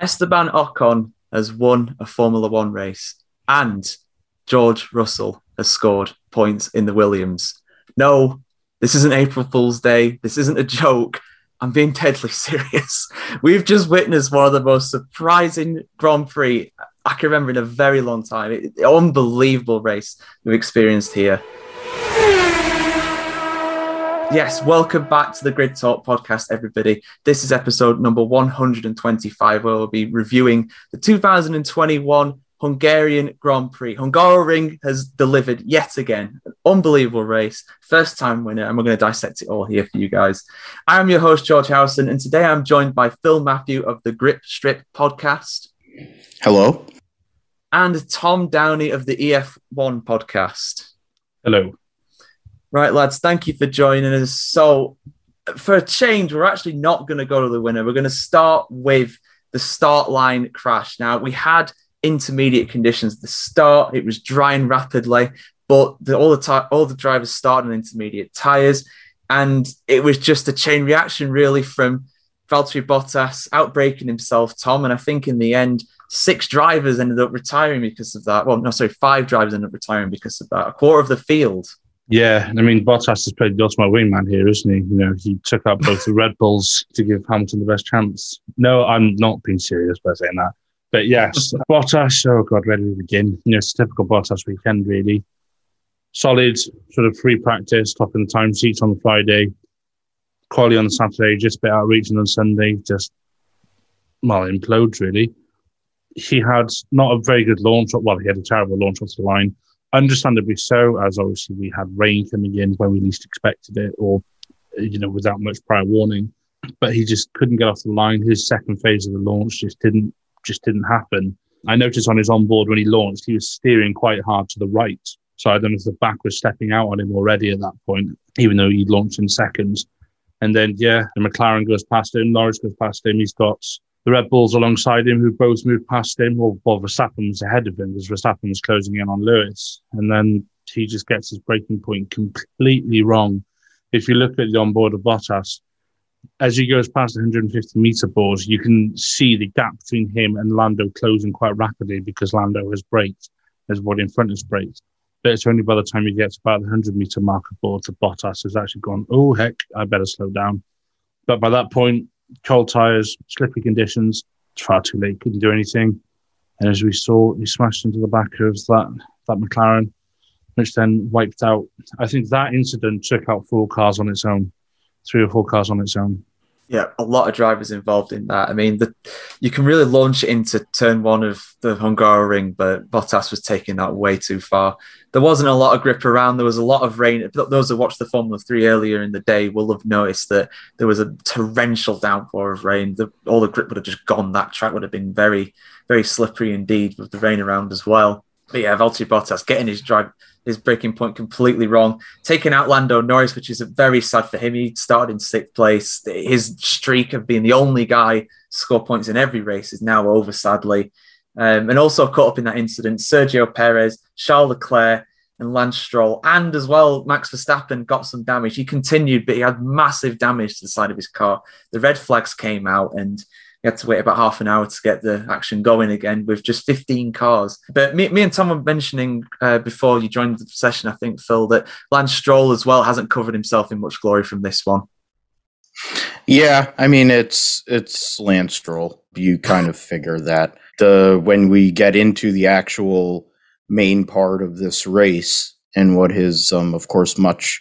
Esteban Ocon has won a Formula One race, and George Russell has scored points in the Williams. No, this isn't April Fool's Day. This isn't a joke. I'm being deadly serious. We've just witnessed one of the most surprising Grand Prix I can remember in a very long time. It, unbelievable race we've experienced here. Yes, welcome back to the Grid Talk podcast, everybody. This is episode number 125, where we'll be reviewing the 2021 Hungarian Grand Prix. Hungaroring has delivered yet again an unbelievable race, first time winner, and we're going to dissect it all here for you guys. I'm your host, George Howson, and today I'm joined by Phil Matthew of the Grip Strip podcast. Hello. And Tom Downey of the EF1 podcast. Hello. Right, lads, thank you for joining us. So, for a change, we're actually not going to go to the winner. We're going to start with the start line crash. Now, we had intermediate conditions at the start, it was drying rapidly, but the, all, the ti- all the drivers started on intermediate tyres. And it was just a chain reaction, really, from Valtteri Bottas outbreaking himself, Tom. And I think in the end, six drivers ended up retiring because of that. Well, no, sorry, five drivers ended up retiring because of that. A quarter of the field yeah, I mean, Bottas has played the ultimate wingman here, isn't he? You know, he took out both the Red Bulls to give Hamilton the best chance. No, I'm not being serious by saying that. But yes, Bottas, oh God, where do we begin? You know, it's a typical Bottas weekend, really. Solid, sort of free practice, top in the time sheets on the Friday, quality on the Saturday, just a bit outreaching on Sunday, just, well, implodes, really. He had not a very good launch. Well, he had a terrible launch off the line understandably so, as obviously we had rain coming in when we least expected it, or you know, without much prior warning. But he just couldn't get off the line. His second phase of the launch just didn't just didn't happen. I noticed on his onboard when he launched, he was steering quite hard to the right. So I don't know if the back was stepping out on him already at that point, even though he launched in seconds. And then yeah, the McLaren goes past him, Norris goes past him. He's got the Red Bulls alongside him, who both moved past him, or well, Verstappen was ahead of him because Verstappen was closing in on Lewis. And then he just gets his breaking point completely wrong. If you look at the onboard of Bottas, as he goes past the 150 meter boards, you can see the gap between him and Lando closing quite rapidly because Lando has braked, as what in front has braked. But it's only by the time he gets about the 100 meter marker board to Bottas has actually gone, oh, heck, I better slow down. But by that point, cold tyres, slippery conditions. It's far too late. Couldn't do anything. And as we saw, he smashed into the back of that that McLaren, which then wiped out. I think that incident took out four cars on its own, three or four cars on its own yeah, a lot of drivers involved in that. I mean, the, you can really launch into turn one of the Hungaroring, but Bottas was taking that way too far. There wasn't a lot of grip around. There was a lot of rain. Those who watched the Formula Three earlier in the day will have noticed that there was a torrential downpour of rain. The, all the grip would have just gone. That track would have been very, very slippery indeed with the rain around as well. But yeah, Valtteri Bottas getting his drive his breaking point completely wrong, taking out Lando Norris, which is very sad for him. He started in sixth place. His streak of being the only guy score points in every race is now over, sadly. Um, and also caught up in that incident, Sergio Perez, Charles Leclerc, and Lance Stroll, and as well, Max Verstappen got some damage. He continued, but he had massive damage to the side of his car. The red flags came out, and you had to wait about half an hour to get the action going again with just 15 cars. But me, me and Tom were mentioning uh, before you joined the session, I think, Phil, that Lance Stroll as well hasn't covered himself in much glory from this one. Yeah, I mean it's it's Lance Stroll. You kind of figure that the when we get into the actual main part of this race and what his um of course much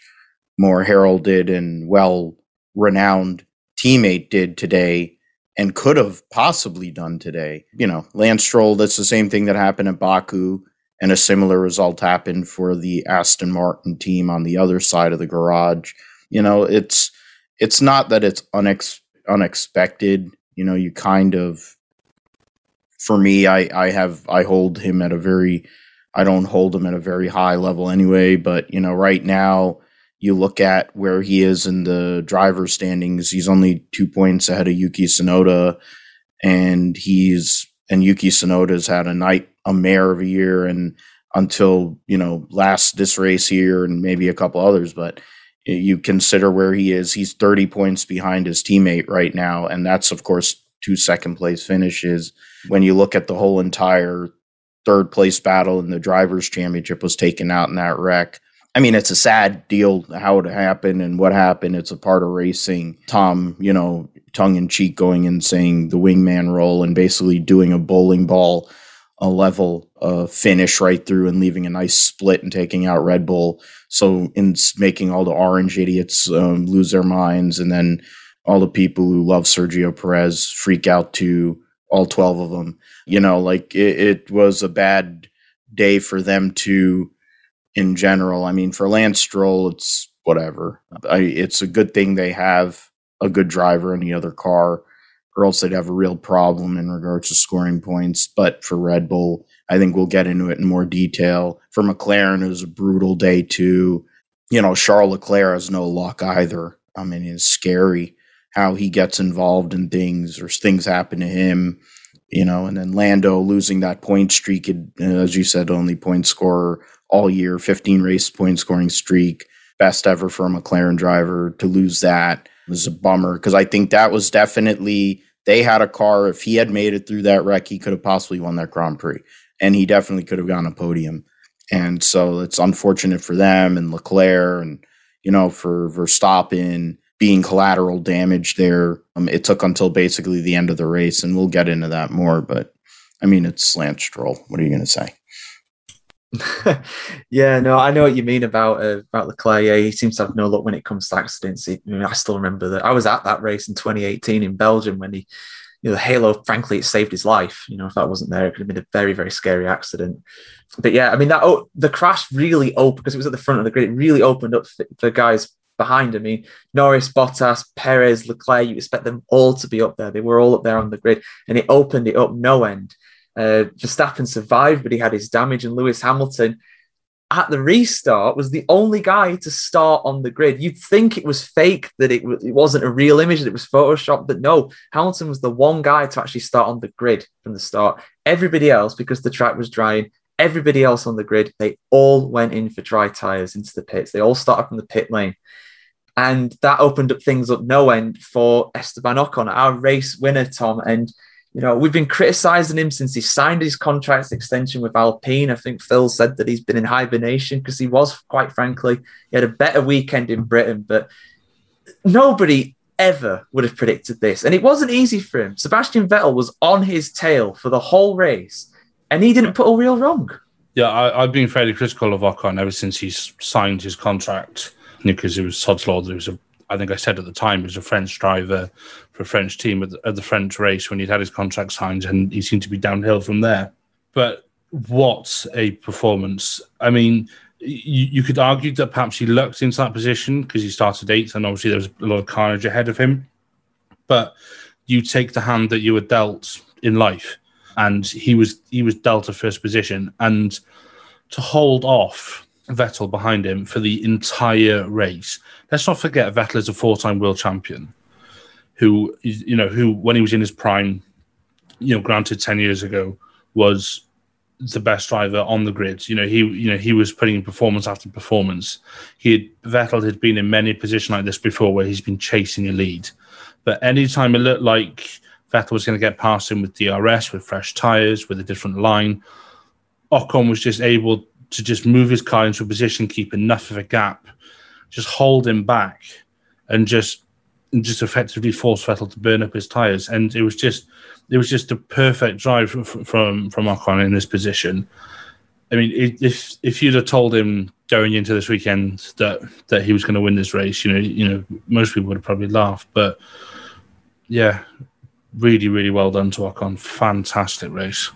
more heralded and well renowned teammate did today and could have possibly done today. You know, Lance Stroll, that's the same thing that happened at Baku, and a similar result happened for the Aston Martin team on the other side of the garage. You know, it's it's not that it's unex- unexpected. You know, you kind of for me, I I have I hold him at a very I don't hold him at a very high level anyway, but you know, right now you look at where he is in the driver standings, he's only two points ahead of Yuki Tsunoda, and he's and Yuki Tsunoda's had a night a mare of a year, and until you know last this race here and maybe a couple others, but you consider where he is, he's 30 points behind his teammate right now, and that's of course two second place finishes. When you look at the whole entire third place battle and the drivers' championship was taken out in that wreck. I mean, it's a sad deal how it happened and what happened. It's a part of racing. Tom, you know, tongue in cheek going and saying the wingman role and basically doing a bowling ball a level uh, finish right through and leaving a nice split and taking out Red Bull. So in making all the orange idiots um, lose their minds, and then all the people who love Sergio Perez freak out to all twelve of them. You know, like it, it was a bad day for them to, in general. I mean, for Lance Stroll, it's whatever. I, it's a good thing they have a good driver in the other car or else they'd have a real problem in regards to scoring points. But for Red Bull, I think we'll get into it in more detail. For McLaren, it was a brutal day too. You know, Charles Leclerc has no luck either. I mean, it's scary how he gets involved in things or things happen to him. You know, and then Lando losing that point streak, as you said, only point scorer all year, 15 race point scoring streak, best ever for a McLaren driver to lose that was a bummer because I think that was definitely they had a car. If he had made it through that wreck, he could have possibly won that Grand Prix, and he definitely could have gone a podium. And so it's unfortunate for them and Leclerc, and you know for Verstappen being collateral damage there. Um, it took until basically the end of the race, and we'll get into that more. But I mean, it's Lance Stroll. What are you going to say? yeah, no, I know what you mean about uh, about Leclerc. Yeah, he seems to have no luck when it comes to accidents. He, I, mean, I still remember that I was at that race in 2018 in Belgium when he, you know, the halo. Frankly, it saved his life. You know, if that wasn't there, it could have been a very, very scary accident. But yeah, I mean that oh, the crash really opened because it was at the front of the grid. It really opened up for, for guys behind. I mean, Norris, Bottas, Perez, Leclerc. You expect them all to be up there. They were all up there on the grid, and it opened it up no end. Uh, Verstappen survived, but he had his damage, and Lewis Hamilton at the restart was the only guy to start on the grid. You'd think it was fake, that it, w- it wasn't a real image, that it was Photoshop, but no, Hamilton was the one guy to actually start on the grid from the start. Everybody else, because the track was drying, everybody else on the grid, they all went in for dry tyres into the pits. They all started from the pit lane. And that opened up things up no end for Esteban Ocon, our race winner, Tom. And you know, we've been criticizing him since he signed his contract extension with Alpine. I think Phil said that he's been in hibernation because he was, quite frankly, he had a better weekend in Britain, but nobody ever would have predicted this. And it wasn't easy for him. Sebastian Vettel was on his tail for the whole race, and he didn't put a wheel wrong. Yeah, I, have been fairly critical of Ocon ever since he signed his contract because it was Sod's Law. There was a I think I said at the time, he was a French driver for a French team at the, at the French race when he'd had his contract signed, and he seemed to be downhill from there. But what a performance! I mean, you, you could argue that perhaps he lucked into that position because he started eighth, and obviously there was a lot of carnage ahead of him. But you take the hand that you were dealt in life, and he was he was dealt a first position, and to hold off Vettel behind him for the entire race. Let's not forget Vettel is a four-time world champion, who you know who when he was in his prime, you know, granted ten years ago, was the best driver on the grid. You know, he you know he was putting in performance after performance. He had, Vettel had been in many positions like this before, where he's been chasing a lead. But anytime it looked like Vettel was going to get past him with DRS, with fresh tires, with a different line, Ocon was just able to just move his car into a position, keep enough of a gap, just hold him back, and just and just effectively force Vettel to burn up his tires. And it was just it was just a perfect drive from from, from Ocon in this position. I mean, if if you'd have told him going into this weekend that that he was going to win this race, you know, you know, most people would have probably laughed. But yeah, really, really well done to Ocon. Fantastic race.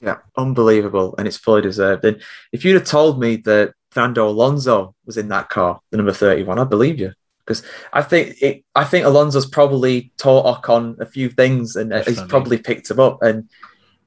Yeah, unbelievable, and it's fully deserved. And if you'd have told me that Fernando Alonso was in that car, the number thirty-one, I believe you because I think it, I think Alonso's probably taught Ocon a few things, and uh, Definitely. he's probably picked him up. And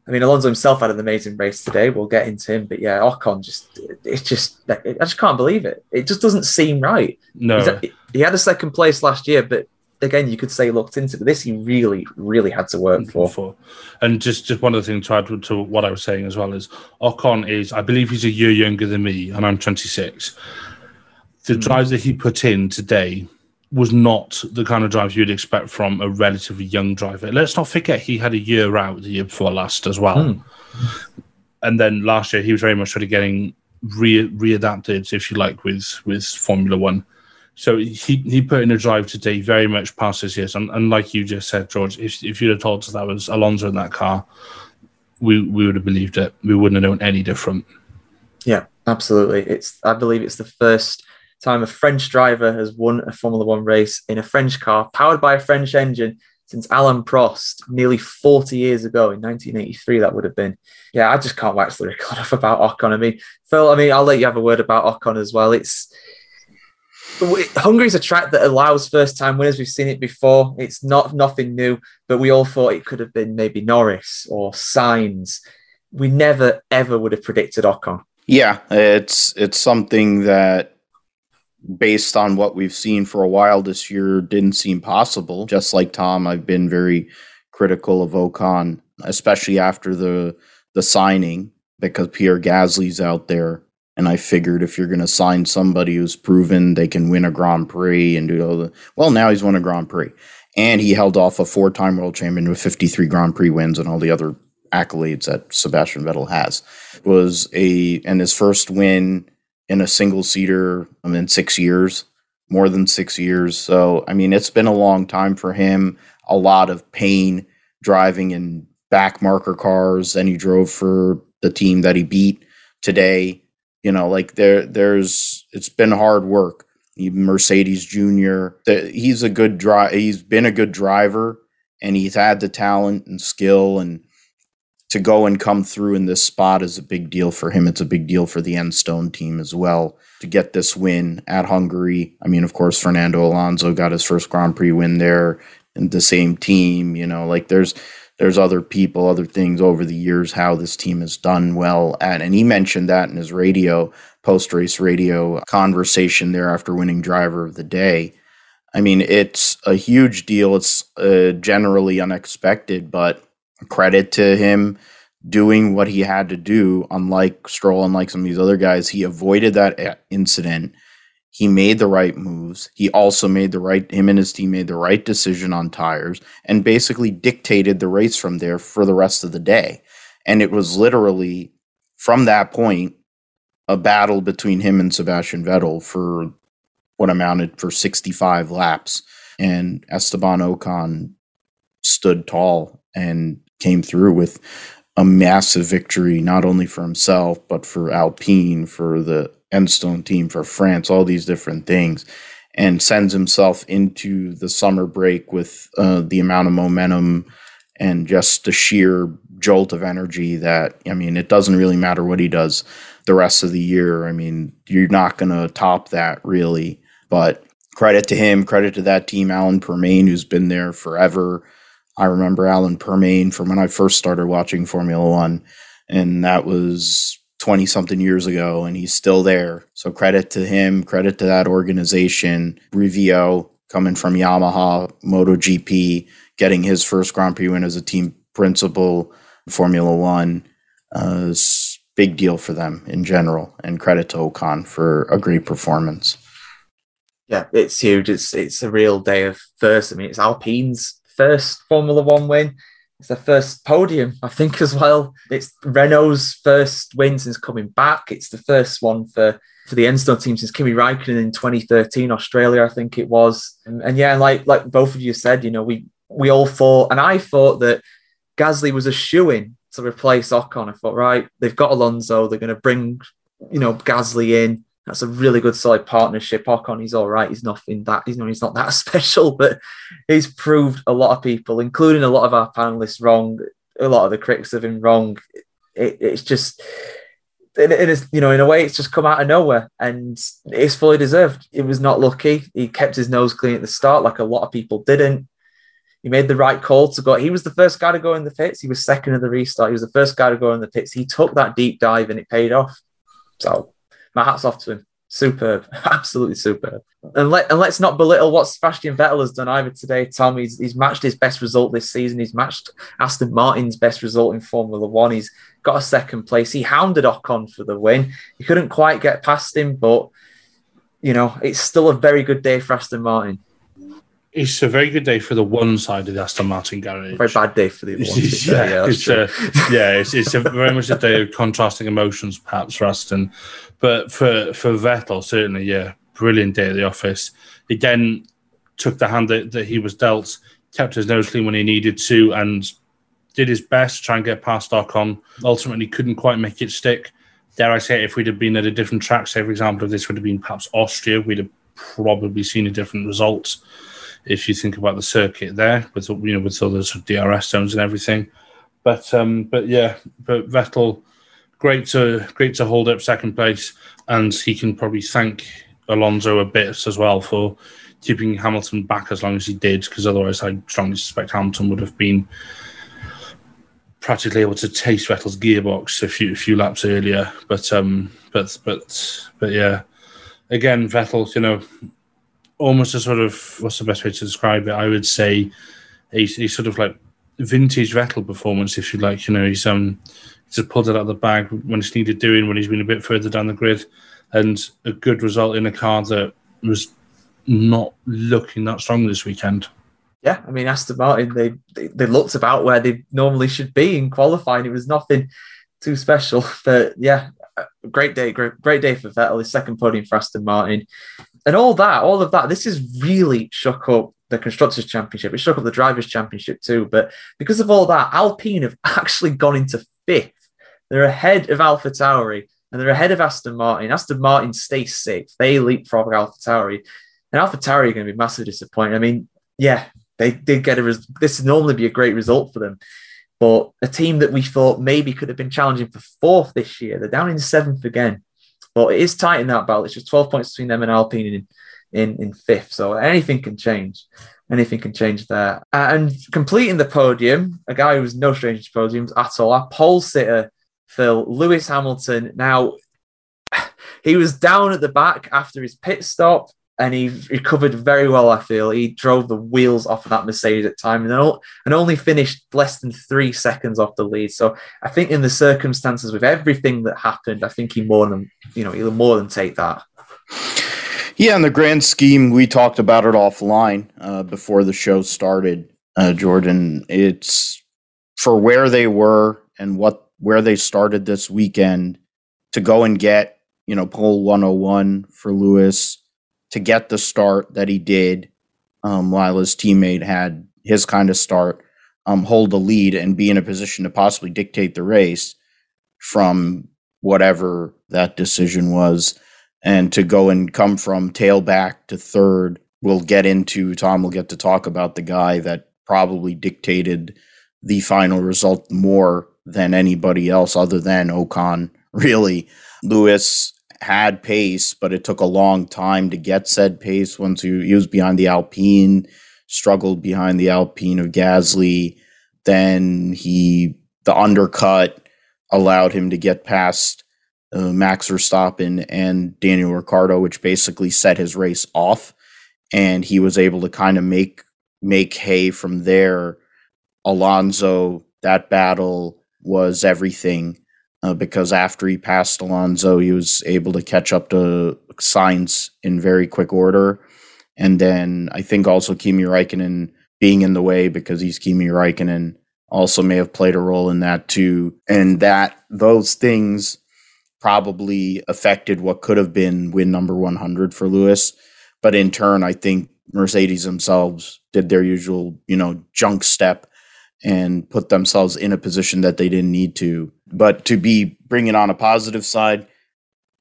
I mean, Alonso himself had an amazing race today. We'll get into him, but yeah, Ocon just it's just I just can't believe it. It just doesn't seem right. No, he had a second place last year, but again, you could say looked into, but this he really, really had to work for. for. And just, just one other thing to add to what I was saying as well is Ocon is, I believe he's a year younger than me, and I'm 26. The mm. drives that he put in today was not the kind of drive you'd expect from a relatively young driver. Let's not forget he had a year out the year before last as well. Mm. And then last year he was very much sort of getting re- readapted, if you like, with with Formula One. So he, he put in a drive today very much past his years. And, and like you just said, George, if, if you'd have told us that was Alonso in that car, we, we would have believed it. We wouldn't have known any different. Yeah, absolutely. It's I believe it's the first time a French driver has won a Formula One race in a French car powered by a French engine since Alain Prost nearly 40 years ago in 1983. That would have been. Yeah, I just can't wax the record off about Ocon. I mean, Phil, I mean, I'll let you have a word about Ocon as well. It's Hungary's a track that allows first time winners. We've seen it before. It's not nothing new, but we all thought it could have been maybe Norris or Sainz. We never ever would have predicted Ocon. Yeah, it's it's something that based on what we've seen for a while this year didn't seem possible. Just like Tom, I've been very critical of Ocon, especially after the the signing because Pierre Gasly's out there. And I figured if you're going to sign somebody who's proven they can win a Grand Prix and do all the well, now he's won a Grand Prix, and he held off a four-time world champion with 53 Grand Prix wins and all the other accolades that Sebastian Vettel has. Was a and his first win in a single seater um, in six years, more than six years. So, I mean, it's been a long time for him. A lot of pain driving in back marker cars. Then he drove for the team that he beat today. You know, like there, there's, it's been hard work. Mercedes Junior, he's a good drive. He's been a good driver, and he's had the talent and skill and to go and come through in this spot is a big deal for him. It's a big deal for the Enstone team as well to get this win at Hungary. I mean, of course, Fernando Alonso got his first Grand Prix win there in the same team. You know, like there's there's other people, other things over the years how this team has done well and he mentioned that in his radio post race radio conversation there after winning driver of the day. I mean, it's a huge deal. It's uh, generally unexpected, but credit to him doing what he had to do. Unlike Stroll, unlike some of these other guys, he avoided that uh, incident. He made the right moves. He also made the right, him and his team made the right decision on tires and basically dictated the race from there for the rest of the day. And it was literally from that point a battle between him and Sebastian Vettel for what amounted for 65 laps. And Esteban Ocon stood tall and came through with a massive victory, not only for himself, but for Alpine, for the Enstone team, for France, all these different things, and sends himself into the summer break with uh, the amount of momentum and just the sheer jolt of energy that, I mean, it doesn't really matter what he does the rest of the year. I mean, you're not going to top that really, but credit to him, credit to that team, Alan Permane, who's been there forever I remember Alan Permane from when I first started watching Formula One, and that was 20 something years ago, and he's still there. So credit to him, credit to that organization. Brivio coming from Yamaha, MotoGP, getting his first Grand Prix win as a team principal, Formula One. Uh, big deal for them in general, and credit to Ocon for a great performance. Yeah, it's huge. It's it's a real day of first. I mean, it's Alpine's first Formula One win. It's their first podium, I think, as well. It's Renault's first win since coming back. It's the first one for, for the Enstone team since Kimi Raikkonen in 2013, Australia, I think it was. And, and yeah, like like both of you said, you know, we we all thought, and I thought that Gasly was a shoe in to replace Ocon. I thought, right, they've got Alonso, they're going to bring, you know, Gasly in that's a really good solid partnership. Ocon, he's all right. He's nothing that he's not he's not that special, but he's proved a lot of people, including a lot of our panelists, wrong. A lot of the critics have been wrong. It, it's just it, it you know in a way it's just come out of nowhere and it's fully deserved. He was not lucky. He kept his nose clean at the start, like a lot of people didn't. He made the right call to go. He was the first guy to go in the pits. He was second in the restart. He was the first guy to go in the pits. He took that deep dive and it paid off. So my hat's off to him. Superb, absolutely superb. And let and let's not belittle what Sebastian Vettel has done either today. Tom, he's, he's matched his best result this season. He's matched Aston Martin's best result in Formula One. He's got a second place. He hounded Ocon for the win. He couldn't quite get past him, but you know it's still a very good day for Aston Martin. It's a very good day for the one side of the Aston Martin garage. Very bad day for the other one. yeah, yeah, it's a, yeah, it's, it's a very much a day of contrasting emotions, perhaps for Aston, but for for Vettel certainly, yeah, brilliant day at the office. Again, took the hand that, that he was dealt, kept his nose clean when he needed to, and did his best to try and get past Ocon. Ultimately, couldn't quite make it stick. Dare I say, if we'd have been at a different track, say for example, if this would have been perhaps Austria, we'd have probably seen a different result if you think about the circuit there with you know with all those DRS zones and everything. But um, but yeah, but Vettel, great to great to hold up second place, and he can probably thank Alonso a bit as well for keeping Hamilton back as long as he did, because otherwise I strongly suspect Hamilton would have been practically able to taste Vettel's gearbox a few a few laps earlier. But um, but but but yeah, again Vettel, you know, almost a sort of what's the best way to describe it? I would say he's sort of like vintage Vettel performance, if you like. You know, he's um he's just pulled it out of the bag when it's needed doing, when he's been a bit further down the grid, and a good result in a car that was not looking that strong this weekend. Yeah, I mean Aston Martin, they, they they looked about where they normally should be in qualifying. It was nothing too special, but yeah, great day, great great day for Vettel. His second podium for Aston Martin and all that, all of that, this has really shook up the constructors championship. It shook up the drivers championship too. But because of all that, Alpine have actually gone into fifth. They're ahead of Alpha Tauri and they're ahead of Aston Martin. Aston Martin stays sixth. They leapfrog Alpha Tauri. And Alpha Tauri are going to be massively disappointed. I mean, yeah, they did get a res- this would normally be a great result for them. But a team that we thought maybe could have been challenging for fourth this year, they're down in seventh again. But it is tight in that battle. It's just 12 points between them and Alpine in, in, in fifth. So anything can change. Anything can change there. Uh, and completing the podium, a guy who was no stranger to podiums at all, our pole sitter, Phil, Lewis Hamilton. Now, he was down at the back after his pit stop and he recovered very well. I feel he drove the wheels off of that Mercedes at time and, and only finished less than three seconds off the lead. So I think in the circumstances with everything that happened, I think he more than you know he'll more than take that. Yeah, in the grand scheme, we talked about it offline uh, before the show started, uh, Jordan. It's for where they were and what where they started this weekend to go and get you know pole 101 for Lewis to get the start that he did um, while his teammate had his kind of start, um, hold the lead and be in a position to possibly dictate the race from whatever that decision was, and to go and come from tailback to third. We'll get into Tom We'll get to talk about the guy that probably dictated the final result more than anybody else other than Ocon. Really, Lewis had pace, but it took a long time to get said pace once he, he was behind the Alpine, struggled behind the Alpine of Gasly. Then he, the undercut allowed him to get past uh, Max Verstappen and Daniel Ricciardo, which basically set his race off. And he was able to kind of make make hay from there. Alonso, that battle was everything uh, because after he passed Alonso, he was able to catch up to Sainz in very quick order. And then I think also Kimi Raikkonen being in the way because he's Kimi Raikkonen also may have played a role in that too. And that those things probably affected what could have been win number 100 for Lewis. But in turn, I think Mercedes themselves did their usual, you know, junk step and put themselves in a position that they didn't need to. But to be bringing on a positive side,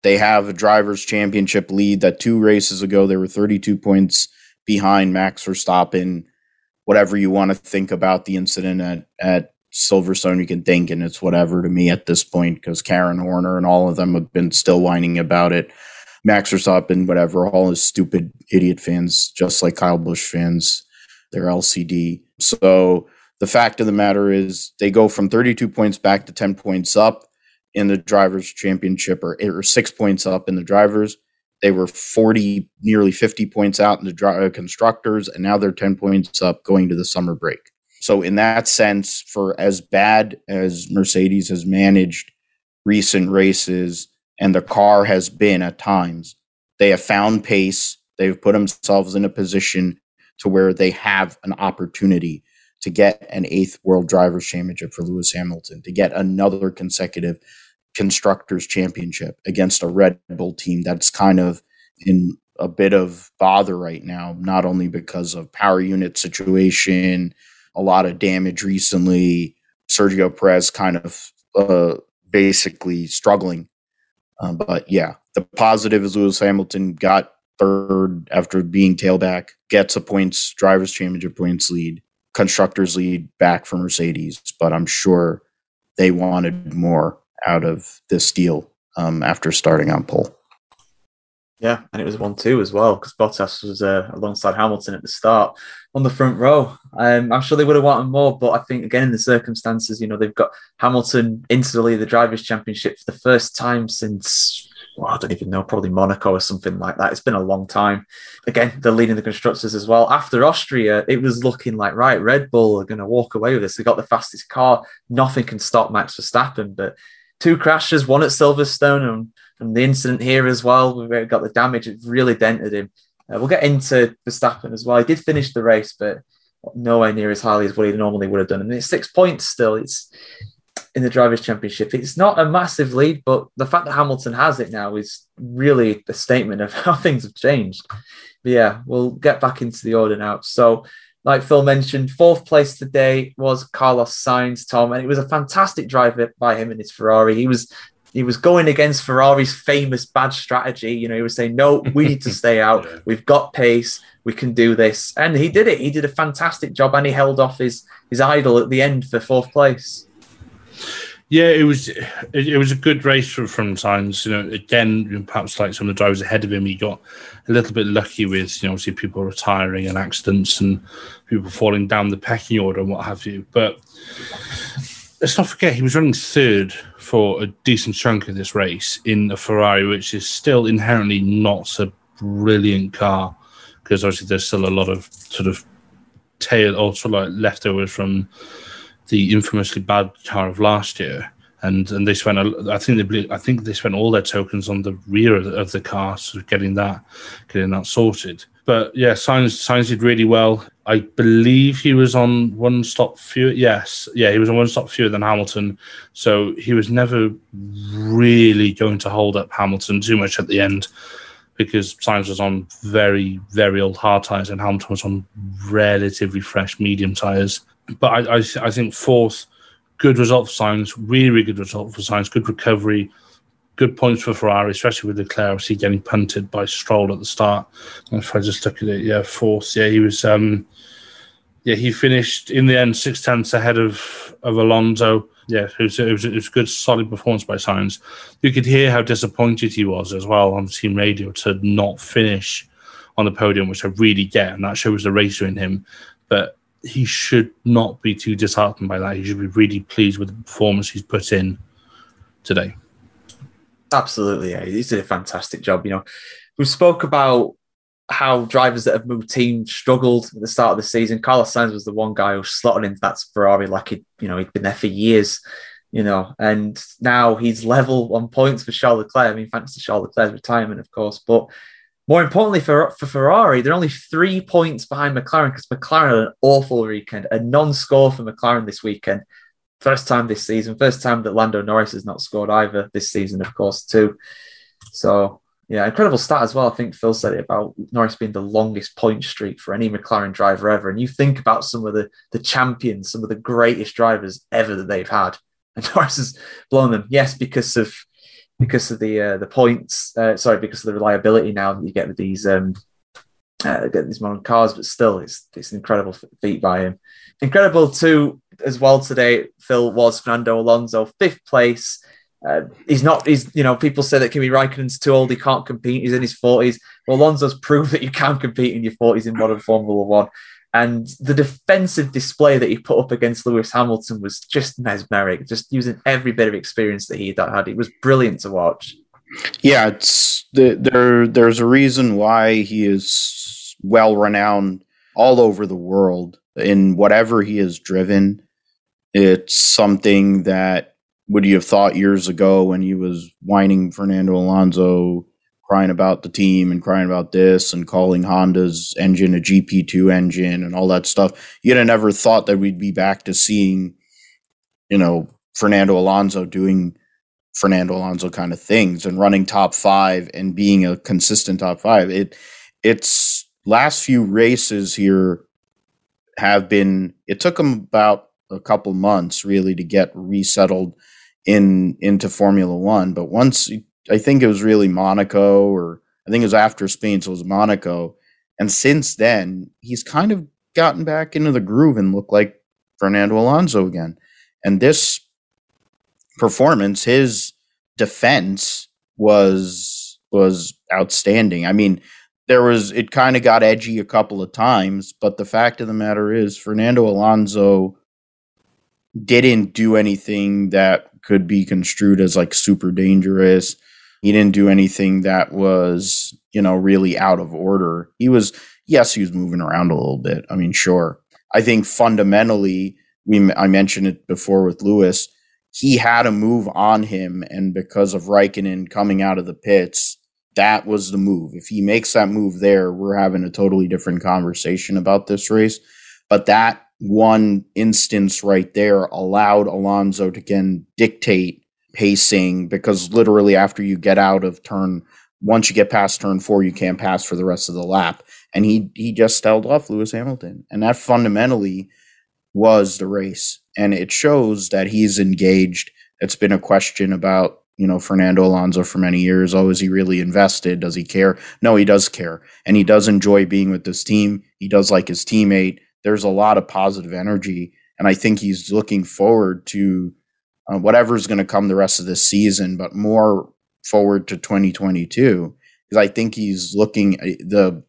they have a drivers' championship lead that two races ago they were 32 points behind Max Verstappen. Whatever you want to think about the incident at, at Silverstone, you can think, and it's whatever to me at this point because Karen Horner and all of them have been still whining about it. Max Verstappen, whatever, all his stupid idiot fans, just like Kyle Busch fans, they're LCD. So the fact of the matter is they go from 32 points back to 10 points up in the drivers championship or, or six points up in the drivers. They were 40 nearly 50 points out in the dri- uh, constructors and now they're 10 points up going to the summer break. So in that sense for as bad as mercedes has managed recent races and the car has been at times they have found pace. They've put themselves in a position to where they have an opportunity to get an eighth World Drivers' Championship for Lewis Hamilton, to get another consecutive Constructors' Championship against a Red Bull team that's kind of in a bit of bother right now, not only because of power unit situation, a lot of damage recently, Sergio Perez kind of uh, basically struggling. Um, but yeah, the positive is Lewis Hamilton got third after being tailback, gets a points drivers championship points lead, constructors lead back for Mercedes. But I'm sure they wanted more out of this deal um, after starting on pole. Yeah, and it was one two as well because Bottas was uh, alongside Hamilton at the start on the front row. Um, I'm sure they would have wanted more, but I think again in the circumstances, you know, they've got Hamilton into the lead of the drivers' championship for the first time since well, I don't even know, probably Monaco or something like that. It's been a long time. Again, they're leading the constructors as well. After Austria, it was looking like right, Red Bull are going to walk away with this. They got the fastest car. Nothing can stop Max Verstappen, but two crashes, one at Silverstone and from the incident here as well. We've got the damage; it really dented him. Uh, we'll get into Verstappen as well. He did finish the race, but nowhere near as highly as what he normally would have done. And it's six points still. It's in the drivers' championship. It's not a massive lead, but the fact that Hamilton has it now is really a statement of how things have changed. But yeah, we'll get back into the order now. So, like Phil mentioned, fourth place today was Carlos Sainz, Tom, and it was a fantastic drive by him in his Ferrari. He was he was going against Ferrari's famous bad strategy. You know, he was saying, "No, we need to stay out. yeah. We've got pace. We can do this," and he did it. He did a fantastic job, and he held off his his idol at the end for fourth place. Yeah, it was it, it was a good race from, from Sainz. You know, again, perhaps like some of the drivers ahead of him, he got a little bit lucky with you know, obviously people retiring and accidents and people falling down the pecking order and what have you. But let's not forget he was running third for a decent chunk of this race in a Ferrari, which is still inherently not a brilliant car because obviously there's still a lot of sort of tail or sort of like leftovers from the infamously bad car of last year. And and they spent I think they I think they spent all their tokens on the rear of the, of the car, sort of getting that getting that sorted. But yeah, Sainz Sainz did really well. I believe he was on one stop fewer. Yes, yeah, he was on one stop fewer than Hamilton. So he was never really going to hold up Hamilton too much at the end because Sainz was on very, very old hard tyres and Hamilton was on relatively fresh medium tyres. But I, I, I think fourth, good result for Sainz, really, good result for Sainz, good recovery good points for Ferrari, especially with Leclerc obviously getting punted by Stroll at the start. If I just look at it, yeah, fourth. Yeah, he was. Um, yeah, he finished in the end six tenths ahead of of Alonso. Yeah, it was, it was, it was a good, solid performance by Sainz. You could hear how disappointed he was as well on team radio to not finish on the podium, which I really get, and that shows the racer in him. But he should not be too disheartened by that. He should be really pleased with the performance he's put in today. Absolutely, yeah. He did a fantastic job. You know, we spoke about how drivers that have moved teams struggled at the start of the season. Carlos Sainz was the one guy who slotted into that Ferrari like he, you know, he'd been there for years, you know, and now he's level on points for Charles Leclerc. I mean, thanks to Charles Leclerc's retirement, of course, but more importantly for, for Ferrari, they're only three points behind McLaren because McLaren had an awful weekend, a non-score for McLaren this weekend. First time this season, first time that Lando Norris has not scored either this season, of course, too. So, yeah, incredible stat as well. I think Phil said it about Norris being the longest point streak for any McLaren driver ever. And you think about some of the, the champions, some of the greatest drivers ever that they've had. And Norris has blown them. Yes, because of because of the uh, the points. Uh, sorry, because of the reliability now that you get with these um, uh, these modern cars, but still, it's it's an incredible feat by him. Incredible too as well today, Phil, was Fernando Alonso, fifth place. Uh, he's not, he's, you know, people say that Kimi Raikkonen's too old, he can't compete, he's in his 40s. Well, Alonso's proved that you can compete in your 40s in modern Formula One. And the defensive display that he put up against Lewis Hamilton was just mesmeric, just using every bit of experience that he had. It was brilliant to watch. Yeah, it's the, there. There's a reason why he is well renowned all over the world in whatever he has driven it's something that would you have thought years ago when he was whining Fernando Alonso crying about the team and crying about this and calling Honda's engine a GP2 engine and all that stuff. You'd have never thought that we'd be back to seeing, you know, Fernando Alonso doing Fernando Alonso kind of things and running top five and being a consistent top five. It it's last few races here have been it took him about a couple months really to get resettled in into Formula One. But once I think it was really Monaco, or I think it was after Spain, so it was Monaco. And since then, he's kind of gotten back into the groove and looked like Fernando Alonso again. And this performance, his defense was was outstanding. I mean, there was it kind of got edgy a couple of times, but the fact of the matter is Fernando Alonso didn't do anything that could be construed as like super dangerous. He didn't do anything that was, you know, really out of order. He was, yes, he was moving around a little bit. I mean, sure. I think fundamentally, we I mentioned it before with Lewis. He had a move on him, and because of Raikkonen coming out of the pits, that was the move. If he makes that move there, we're having a totally different conversation about this race. But that one instance right there allowed Alonso to again dictate pacing because literally after you get out of turn once you get past turn four, you can't pass for the rest of the lap. And he he just held off Lewis Hamilton. And that fundamentally was the race. And it shows that he's engaged. It's been a question about, you know, Fernando Alonso for many years. Oh, is he really invested? Does he care? No, he does care. And he does enjoy being with this team. He does like his teammate there's a lot of positive energy, and I think he's looking forward to uh, whatever's going to come the rest of this season, but more forward to 2022 because I think he's looking uh, the.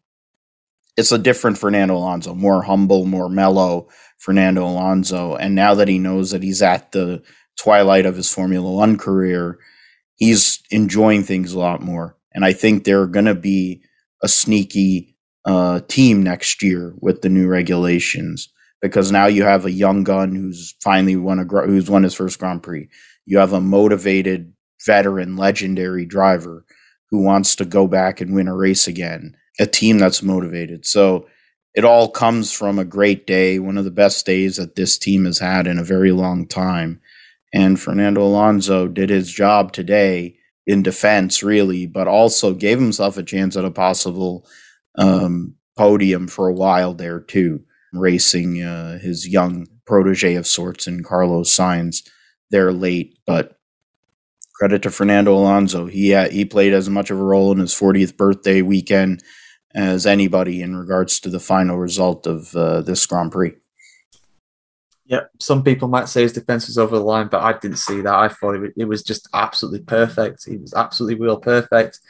It's a different Fernando Alonso, more humble, more mellow Fernando Alonso, and now that he knows that he's at the twilight of his Formula One career, he's enjoying things a lot more. And I think they're going to be a sneaky uh, team next year with the new regulations because now you have a young gun who's finally won a who's won his first Grand Prix. You have a motivated veteran, legendary driver who wants to go back and win a race again. A team that's motivated. So it all comes from a great day, one of the best days that this team has had in a very long time. And Fernando Alonso did his job today in defense, really, but also gave himself a chance at a possible um, podium for a while there too, racing uh, his young protege of sorts in Carlos Sainz there late. But credit to Fernando Alonso, he he played as much of a role in his 40th birthday weekend as anybody in regards to the final result of uh, this Grand Prix. Yeah, some people might say his defense was over the line, but I didn't see that. I thought it, it was just absolutely perfect. He was absolutely real perfect.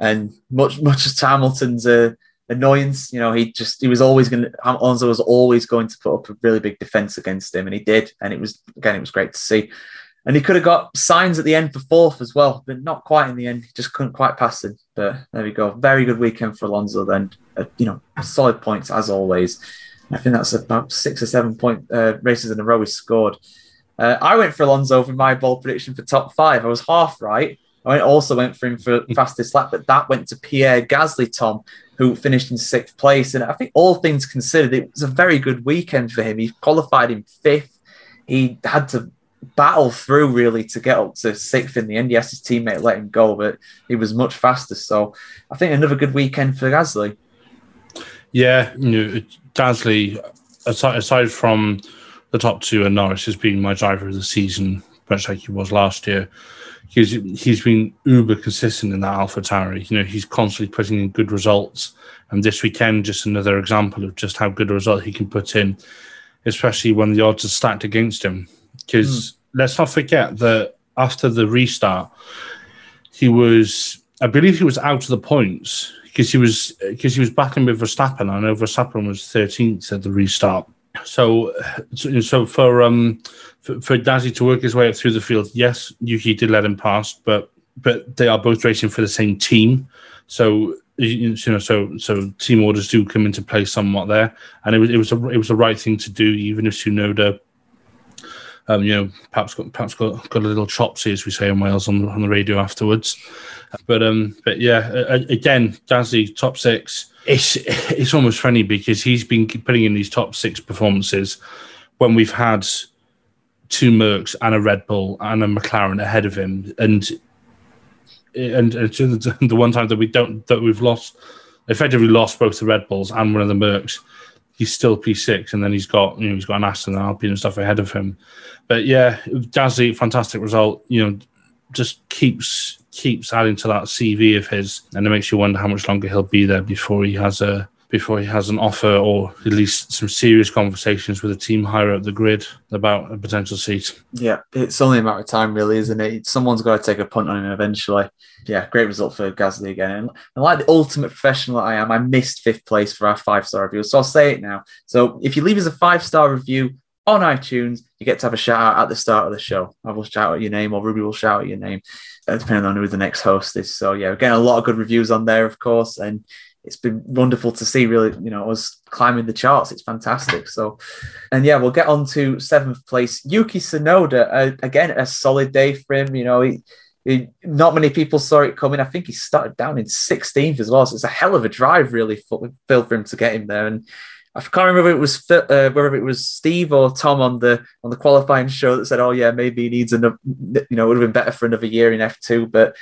And much much as Hamilton's uh, annoyance, you know, he just he was always going to Alonso was always going to put up a really big defense against him, and he did. And it was again, it was great to see. And he could have got Sainz at the end for fourth as well, but not quite in the end. He just couldn't quite pass it. But there we go. Very good weekend for Alonso. Then, uh, you know, solid points as always. I think that's about six or seven point uh, races in a row he scored. Uh, I went for Alonso for my bold prediction for top five. I was half right. I also went for him for fastest lap, but that went to Pierre Gasly, Tom, who finished in sixth place. And I think all things considered, it was a very good weekend for him. He qualified in fifth. He had to battle through really to get up to sixth in the end. Yes, his teammate let him go, but he was much faster. So I think another good weekend for Gasly. Yeah, you know, Gasly, aside, aside from the top two and Norris has been my driver of the season, much like he was last year he's he's been uber consistent in that Alpha Tauri. You know, he's constantly putting in good results. And this weekend, just another example of just how good a result he can put in, especially when the odds are stacked against him. Because mm. let's not forget that after the restart, he was, I believe, he was out of the points because he was because he was battling with Verstappen. I know Verstappen was 13th at the restart. So, so for um for, for Dazzy to work his way up through the field, yes, Yuki did let him pass, but but they are both racing for the same team. So you know, so so team orders do come into play somewhat there, and it was it was a it was the right thing to do, even if Tsunoda Um, you know, perhaps got perhaps got, got a little chopsy, as we say in Wales, on the, on the radio afterwards. But um, but yeah, again, Dazzy top six. It's it's almost funny because he's been putting in these top six performances when we've had two Mercs and a Red Bull and a McLaren ahead of him, and and, and the one time that we don't that we've lost, effectively lost both the Red Bulls and one of the Mercs, he's still P6, and then he's got you know he's got an Aston and Alpine and stuff ahead of him. But yeah, Gasly, fantastic result. You know, just keeps keeps adding to that CV of his, and it makes you wonder how much longer he'll be there before he has a before he has an offer or at least some serious conversations with a team higher up the grid about a potential seat. Yeah, it's only a matter of time, really, isn't it? Someone's got to take a punt on him eventually. Yeah, great result for Gasly again. And, like the ultimate professional I am, I missed fifth place for our five star review. So I'll say it now. So if you leave us a five star review on iTunes, you get to have a shout out at the start of the show. I will shout out your name, or Ruby will shout out your name, uh, depending on who the next host is. So yeah, we're getting a lot of good reviews on there, of course, and it's been wonderful to see really you know us climbing the charts. It's fantastic. So and yeah we'll get on to seventh place. Yuki Tsunoda uh, again a solid day for him. You know he, he, not many people saw it coming. I think he started down in 16th as well. So it's a hell of a drive really for, for him to get him there. And I can't remember if it was uh, whether it was Steve or Tom on the on the qualifying show that said, "Oh yeah, maybe he needs another. You know, would have been better for another year in F two, but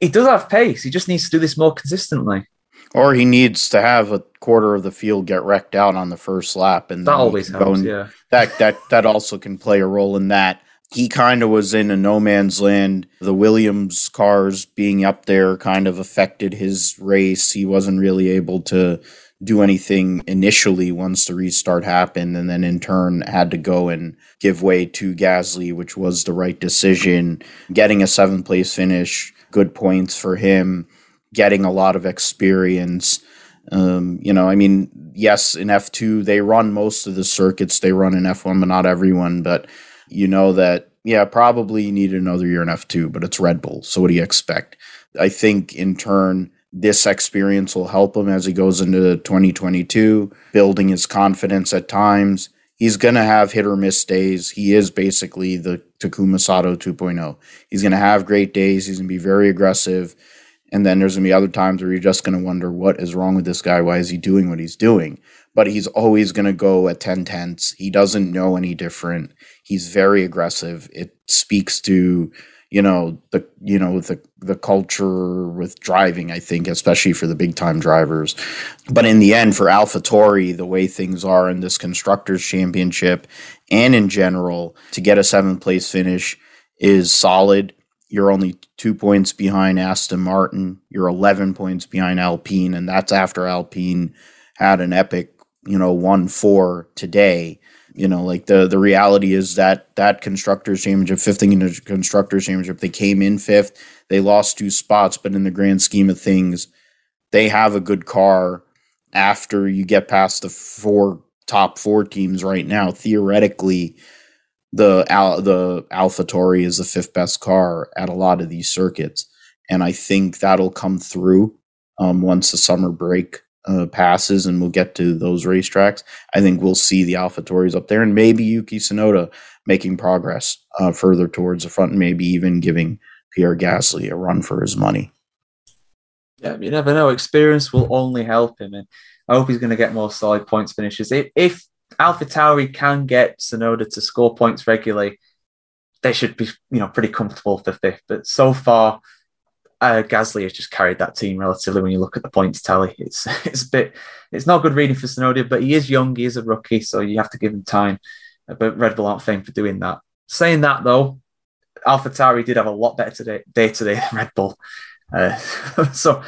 he does have pace. He just needs to do this more consistently." Or he needs to have a quarter of the field get wrecked out on the first lap, and that always helps. And, yeah, that that that also can play a role in that. He kind of was in a no man's land. The Williams cars being up there kind of affected his race. He wasn't really able to do anything initially once the restart happened, and then in turn had to go and give way to Gasly, which was the right decision. Getting a seventh place finish, good points for him getting a lot of experience. Um, you know, I mean, yes, in F2, they run most of the circuits they run in F1, but not everyone. But you know that, yeah, probably you need another year in F2, but it's Red Bull. So what do you expect? I think in turn, this experience will help him as he goes into 2022, building his confidence at times. He's going to have hit or miss days. He is basically the Takuma Sato 2.0. He's going to have great days. He's going to be very aggressive and then there's going to be other times where you're just going to wonder what is wrong with this guy? Why is he doing what he's doing? But he's always going to go at 10 tenths. He doesn't know any different. He's very aggressive. It speaks to, you know, the, you know, the, the culture with driving, I think, especially for the big time drivers. But in the end, for AlphaTauri, the way things are in this Constructors Championship and in general, to get a seventh place finish is solid you're only two points behind Aston Martin. You're 11 points behind Alpine, and that's after Alpine had an epic, you know, one four today. You know, like the the reality is that that constructors championship, fifth in the constructors championship, they came in fifth. They lost two spots, but in the grand scheme of things, they have a good car. After you get past the four top four teams right now, theoretically, the Al- the AlphaTauri is the fifth best car at a lot of these circuits, and I think that'll come through um, once the summer break uh, passes and we'll get to those racetracks. I think we'll see the AlphaTauris up there, and maybe Yuki Tsunoda making progress uh, further towards the front, and maybe even giving Pierre Gasly a run for his money. Yeah, you never know. Experience will only help him, and I hope he's going to get more solid points finishes. If, if AlphaTauri can get Tsunoda to score points regularly, they should be, you know, pretty comfortable for fifth. But so far, uh, Gasly has just carried that team relatively. When you look at the points tally, it's it's a bit, it's not good reading for Tsunoda. but he is young, he is a rookie, so you have to give him time. But Red Bull aren't famed for doing that. Saying that though, AlphaTauri did have a lot better today, day today than Red Bull. Uh, so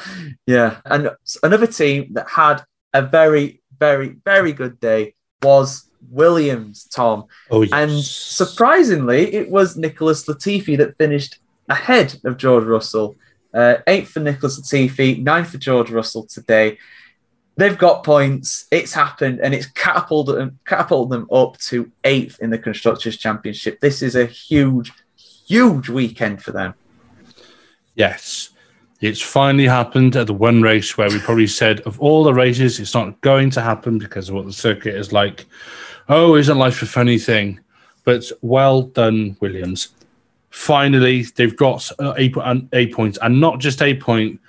yeah, and another team that had a very, very, very good day was Williams, Tom. Oh, yes. And surprisingly, it was Nicholas Latifi that finished ahead of George Russell. Uh, eighth for Nicholas Latifi, ninth for George Russell today. They've got points. It's happened, and it's catapulted them, catapulted them up to eighth in the Constructors' Championship. This is a huge, huge weekend for them. Yes. It's finally happened at the one race where we probably said of all the races, it's not going to happen because of what the circuit is like. Oh, isn't life a funny thing? But well done, Williams. Finally, they've got a, a point, and not just a point,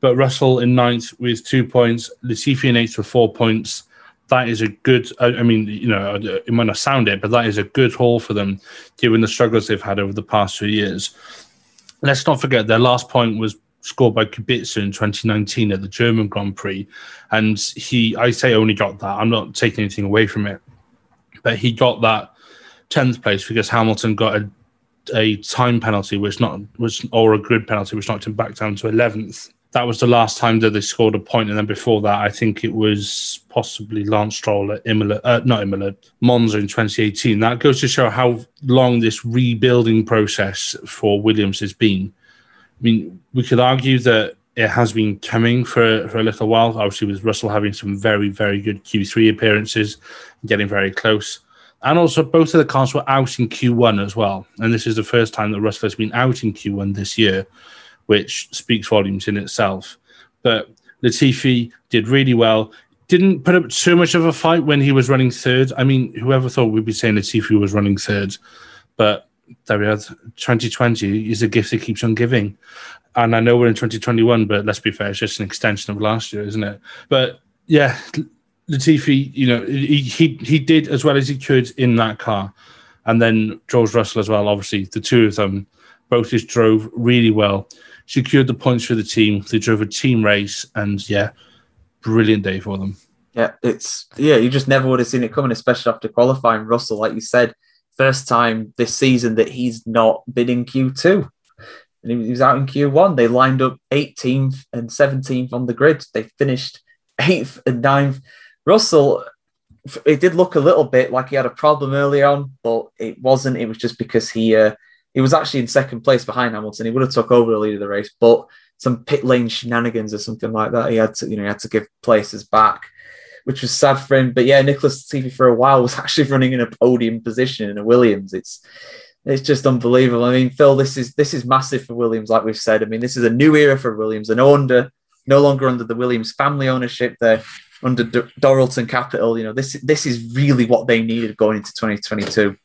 but Russell in ninth with two points, Latifi in eighth with four points. That is a good. I mean, you know, it might not sound it, but that is a good haul for them, given the struggles they've had over the past few years. Let's not forget their last point was scored by Kubica in 2019 at the German Grand Prix, and he, I say, only got that. I'm not taking anything away from it, but he got that tenth place because Hamilton got a a time penalty, which not was or a grid penalty, which knocked him back down to eleventh that was the last time that they scored a point, and then before that, I think it was possibly Lance Stroll at Imola, uh, not Imola, Monza in 2018. That goes to show how long this rebuilding process for Williams has been. I mean, we could argue that it has been coming for, for a little while. Obviously, with Russell having some very, very good Q3 appearances, getting very close. And also, both of the cars were out in Q1 as well. And this is the first time that Russell has been out in Q1 this year which speaks volumes in itself. But Latifi did really well. Didn't put up too much of a fight when he was running third. I mean, whoever thought we'd be saying Latifi was running third? But there we are. 2020 is a gift that keeps on giving. And I know we're in 2021, but let's be fair, it's just an extension of last year, isn't it? But yeah, Latifi, you know, he, he, he did as well as he could in that car. And then George Russell as well, obviously, the two of them both just drove really well secured the points for the team. They drove a team race, and yeah, brilliant day for them. Yeah, it's yeah, you just never would have seen it coming, especially after qualifying. Russell, like you said, first time this season that he's not been in Q two. And he was out in Q1. They lined up 18th and 17th on the grid. They finished 8th and 9th. Russell, it did look a little bit like he had a problem early on, but it wasn't. It was just because he uh, he was actually in second place behind Hamilton. He would have took over the lead of the race, but some pit lane shenanigans or something like that. He had to, you know, he had to give places back, which was sad for him. But yeah, Nicholas Latifi for a while was actually running in a podium position in a Williams. It's it's just unbelievable. I mean, Phil, this is this is massive for Williams, like we've said. I mean, this is a new era for Williams, and no under no longer under the Williams family ownership. They're under D- Dorilton Capital. You know, this this is really what they needed going into 2022.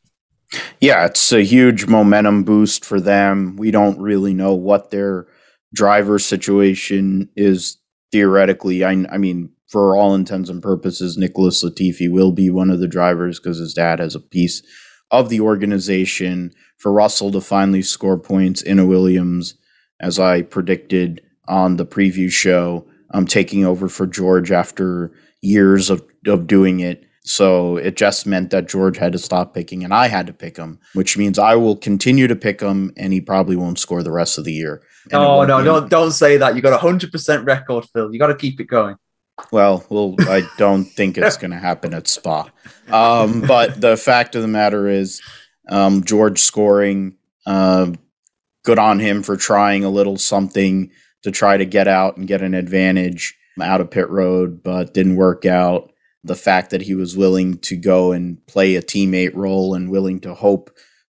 Yeah, it's a huge momentum boost for them. We don't really know what their driver situation is theoretically. I, I mean, for all intents and purposes, Nicholas Latifi will be one of the drivers because his dad has a piece of the organization. For Russell to finally score points in a Williams, as I predicted on the preview show, I'm taking over for George after years of, of doing it so it just meant that George had to stop picking and I had to pick him, which means I will continue to pick him and he probably won't score the rest of the year. oh no, don't don't say that. You got a hundred percent record, Phil. You got to keep it going. Well, well, I don't think it's going to happen at Spa. Um, but the fact of the matter is, um, George scoring. Uh, good on him for trying a little something to try to get out and get an advantage out of pit road, but didn't work out the fact that he was willing to go and play a teammate role and willing to hope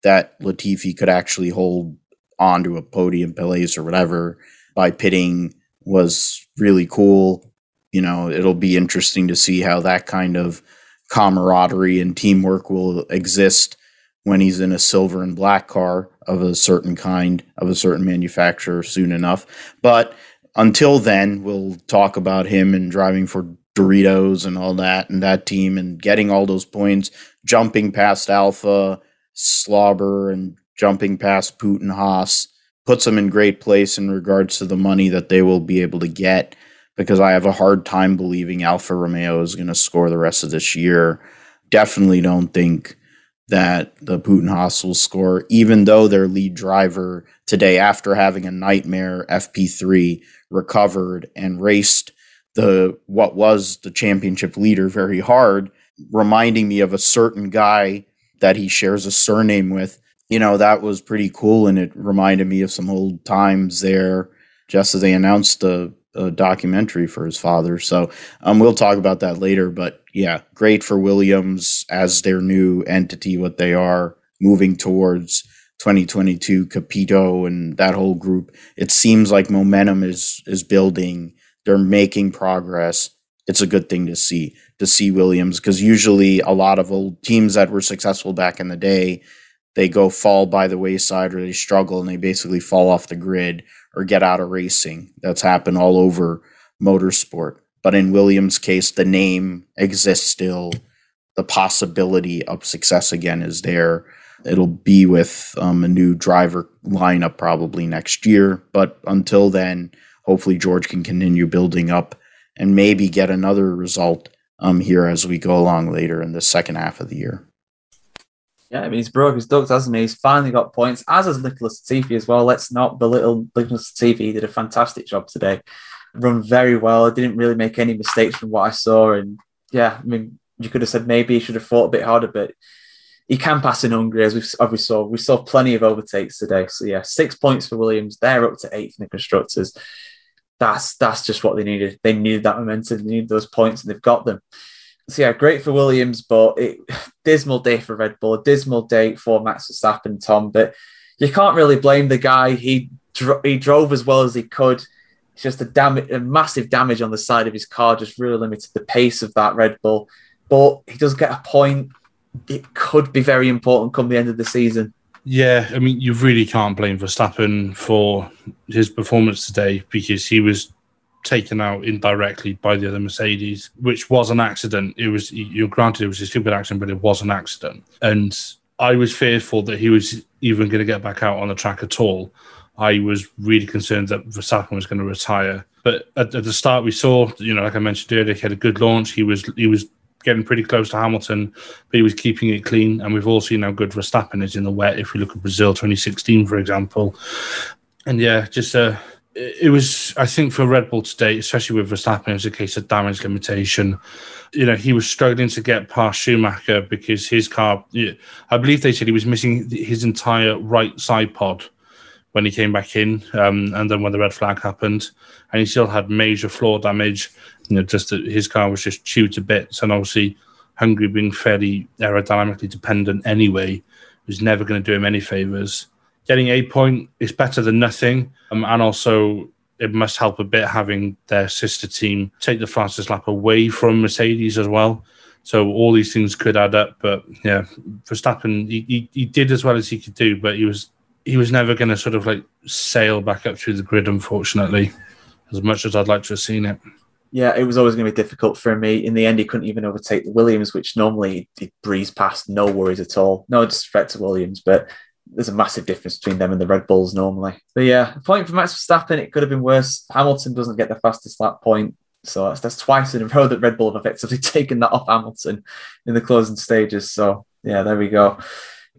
that Latifi could actually hold on to a podium place or whatever by pitting was really cool. You know, it'll be interesting to see how that kind of camaraderie and teamwork will exist when he's in a silver and black car of a certain kind of a certain manufacturer soon enough. But until then, we'll talk about him and driving for Doritos and all that and that team and getting all those points, jumping past Alpha, Slobber, and jumping past Putin Haas puts them in great place in regards to the money that they will be able to get because I have a hard time believing Alfa Romeo is going to score the rest of this year. Definitely don't think that the Putin Haas will score, even though their lead driver today, after having a nightmare FP3, recovered and raced the what was the championship leader very hard, reminding me of a certain guy that he shares a surname with. You know, that was pretty cool, and it reminded me of some old times there. Just as they announced a, a documentary for his father, so um, we'll talk about that later. But yeah, great for Williams as their new entity, what they are moving towards 2022 Capito and that whole group. It seems like momentum is is building they're making progress. it's a good thing to see to see Williams because usually a lot of old teams that were successful back in the day they go fall by the wayside or they struggle and they basically fall off the grid or get out of racing. That's happened all over motorsport. But in Williams' case, the name exists still. The possibility of success again is there. It'll be with um, a new driver lineup probably next year. But until then, hopefully George can continue building up and maybe get another result um, here as we go along later in the second half of the year. Yeah, I mean, he's broke his ducks, hasn't he? He's finally got points, as has Nicholas Latifi as well. Let's not belittle Nicholas Latifi. He did a fantastic job today. Run very well. Didn't really make any mistakes from what I saw. And yeah, I mean, you could have said maybe he should have fought a bit harder, but he can pass in Hungary, as we, we saw. We saw plenty of overtakes today. So yeah, six points for Williams. They're up to eighth in the constructors. That's that's just what they needed. They needed that momentum. They needed those points, and they've got them. So yeah, great for Williams, but it, dismal day for Red Bull. A dismal day for Max Verstappen, Tom. But you can't really blame the guy. He he drove as well as he could. It's just a damage, a massive damage on the side of his car, just really limited the pace of that Red Bull. But he does get a point it could be very important come the end of the season. Yeah, I mean, you really can't blame Verstappen for his performance today because he was taken out indirectly by the other Mercedes, which was an accident. It was, you're granted, it was a stupid accident, but it was an accident. And I was fearful that he was even going to get back out on the track at all. I was really concerned that Verstappen was going to retire. But at, at the start, we saw, you know, like I mentioned earlier, he had a good launch. He was he was getting pretty close to Hamilton, but he was keeping it clean. And we've all seen how good Verstappen is in the wet. If we look at Brazil 2016, for example, and yeah, just uh, it was I think for Red Bull today, especially with Verstappen, it was a case of damage limitation. You know, he was struggling to get past Schumacher because his car. I believe they said he was missing his entire right side pod when he came back in, um, and then when the red flag happened, and he still had major floor damage you know, just that his car was just chewed to bits. And obviously, Hungary being fairly aerodynamically dependent anyway was never going to do him any favors. Getting a point is better than nothing. Um, and also, it must help a bit having their sister team take the fastest lap away from Mercedes as well. So all these things could add up. But yeah, Verstappen, he, he, he did as well as he could do, but he was he was never going to sort of like sail back up through the grid, unfortunately, as much as I'd like to have seen it yeah, it was always going to be difficult for me. In the end, he couldn't even overtake the Williams, which normally he breeze past, no worries at all. No disrespect to Williams, but there's a massive difference between them and the Red Bulls normally. But yeah, point for Max Verstappen, it could have been worse. Hamilton doesn't get the fastest lap point. So that's, that's twice in a row that Red Bull have effectively taken that off Hamilton in the closing stages. So yeah, there we go.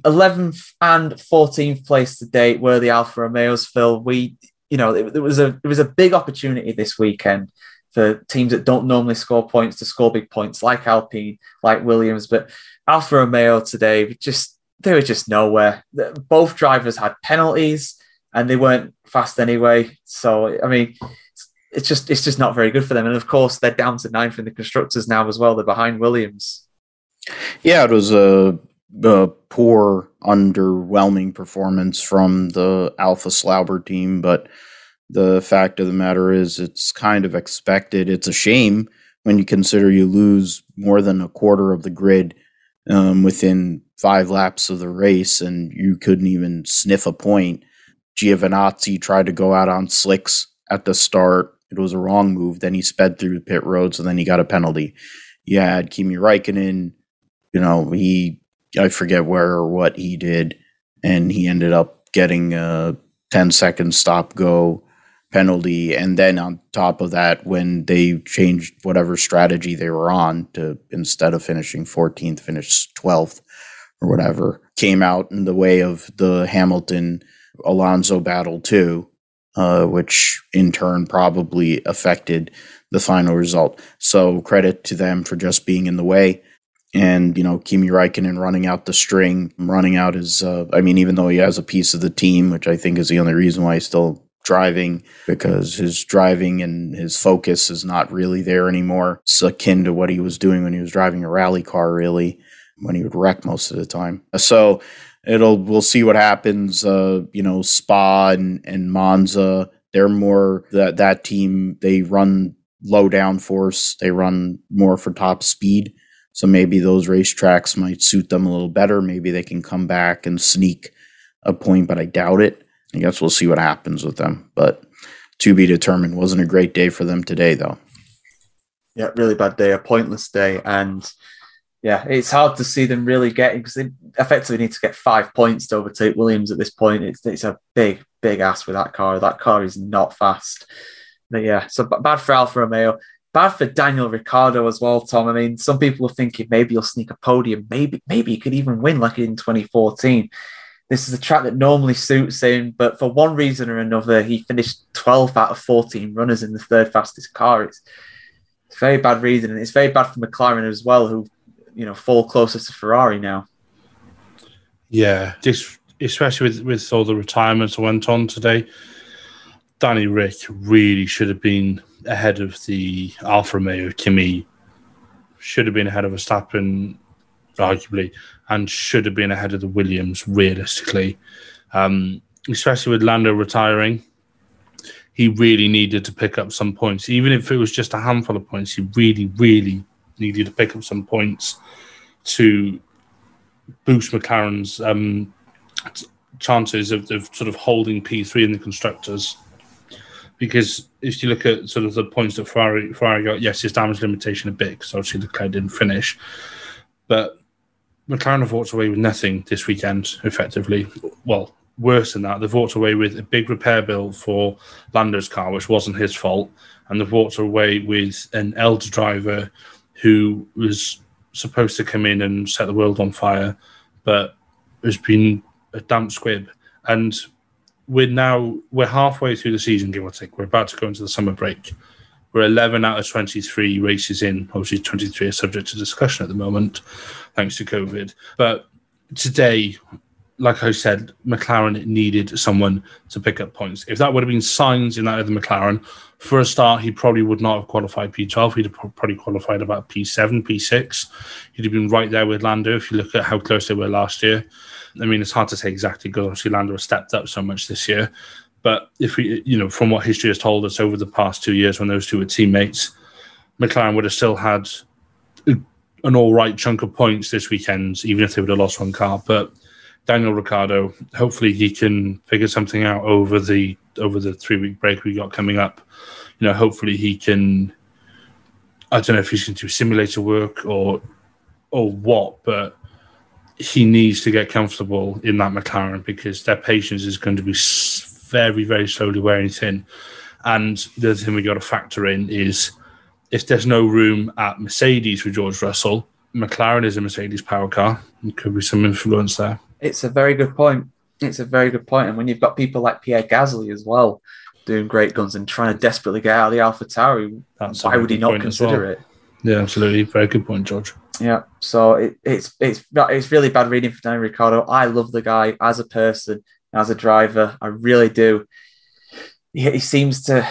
11th and 14th place to date were the Alfa Romeos, Phil. We, you know, it, it was a it was a big opportunity this weekend for teams that don't normally score points to score big points, like Alpine, like Williams. But Alfa Romeo today, just they were just nowhere. Both drivers had penalties, and they weren't fast anyway. So I mean, it's just it's just not very good for them. And of course, they're down to ninth in the constructors now as well. They're behind Williams. Yeah, it was a, a poor, underwhelming performance from the Alpha Slauber team, but the fact of the matter is, it's kind of expected. It's a shame when you consider you lose more than a quarter of the grid um, within five laps of the race and you couldn't even sniff a point. Giovinazzi tried to go out on slicks at the start. It was a wrong move. Then he sped through the pit roads and then he got a penalty. You had Kimi Raikkonen, you know, he, I forget where or what he did, and he ended up getting a 10 second stop go penalty. And then on top of that, when they changed whatever strategy they were on to instead of finishing 14th, finish 12th or whatever, came out in the way of the Hamilton Alonso battle too, uh, which in turn probably affected the final result. So credit to them for just being in the way. And you know Kimi Raikkonen running out the string, running out his. Uh, I mean, even though he has a piece of the team, which I think is the only reason why he's still driving because his driving and his focus is not really there anymore. It's akin to what he was doing when he was driving a rally car, really, when he would wreck most of the time. So it'll we'll see what happens. Uh, you know, Spa and, and Monza, they're more that that team. They run low downforce. They run more for top speed. So maybe those racetracks might suit them a little better. Maybe they can come back and sneak a point, but I doubt it. I guess we'll see what happens with them. But to be determined. Wasn't a great day for them today, though. Yeah, really bad day, a pointless day. And yeah, it's hard to see them really getting because they effectively need to get five points to overtake Williams at this point. It's, it's a big, big ass with that car. That car is not fast. But yeah, so bad for Alfa Romeo. Bad for Daniel Ricciardo as well, Tom. I mean, some people are thinking maybe he'll sneak a podium, maybe maybe he could even win like in 2014. This is a track that normally suits him, but for one reason or another, he finished 12th out of 14 runners in the third fastest car. It's, it's very bad reason, and it's very bad for McLaren as well, who you know fall closer to Ferrari now. Yeah, just especially with with all the retirements that went on today. Danny Rick really should have been ahead of the Alfa Romeo. Kimi should have been ahead of Verstappen, arguably, and should have been ahead of the Williams realistically. Um, especially with Lando retiring, he really needed to pick up some points. Even if it was just a handful of points, he really, really needed to pick up some points to boost McLaren's um, chances of, of, sort of holding P3 in the constructors. Because if you look at sort of the points that Ferrari, Ferrari got, yes, his damage limitation a bit because obviously Leclerc didn't finish, but McLaren have walked away with nothing this weekend, effectively. Well, worse than that, they've walked away with a big repair bill for Lando's car, which wasn't his fault, and they've walked away with an elder driver who was supposed to come in and set the world on fire, but has been a damp squib. And we're now we're halfway through the season, give or take. We're about to go into the summer break. We're 11 out of 23 races in. Obviously, 23 are subject to discussion at the moment, thanks to COVID. But today, like I said, McLaren needed someone to pick up points. If that would have been Sainz in that other McLaren, for a start, he probably would not have qualified P12. He'd have probably qualified about P7, P6. He'd have been right there with Lando if you look at how close they were last year. I mean, it's hard to say exactly because obviously Lando has stepped up so much this year. But if we, you know, from what history has told us over the past two years when those two were teammates, McLaren would have still had uh, an all right chunk of points this weekend, even if they would have lost one car. But Daniel Ricciardo, hopefully he can figure something out over the over the three week break we got coming up. You know, hopefully he can. I don't know if he's going to do simulator work or or what, but he needs to get comfortable in that McLaren because their patience is going to be very, very slowly wearing thin. And the other thing we got to factor in is if there's no room at Mercedes for George Russell, McLaren is a Mercedes power car. There could be some influence there. It's a very good point. It's a very good point. And when you've got people like Pierre Gasly as well doing great guns and trying to desperately get out of the Alpha Tauri, why would he not consider well. it? Yeah, absolutely. Very good point, George. Yeah, so it, it's it's it's really bad reading for Daniel Ricciardo. I love the guy as a person, as a driver. I really do. He, he seems to.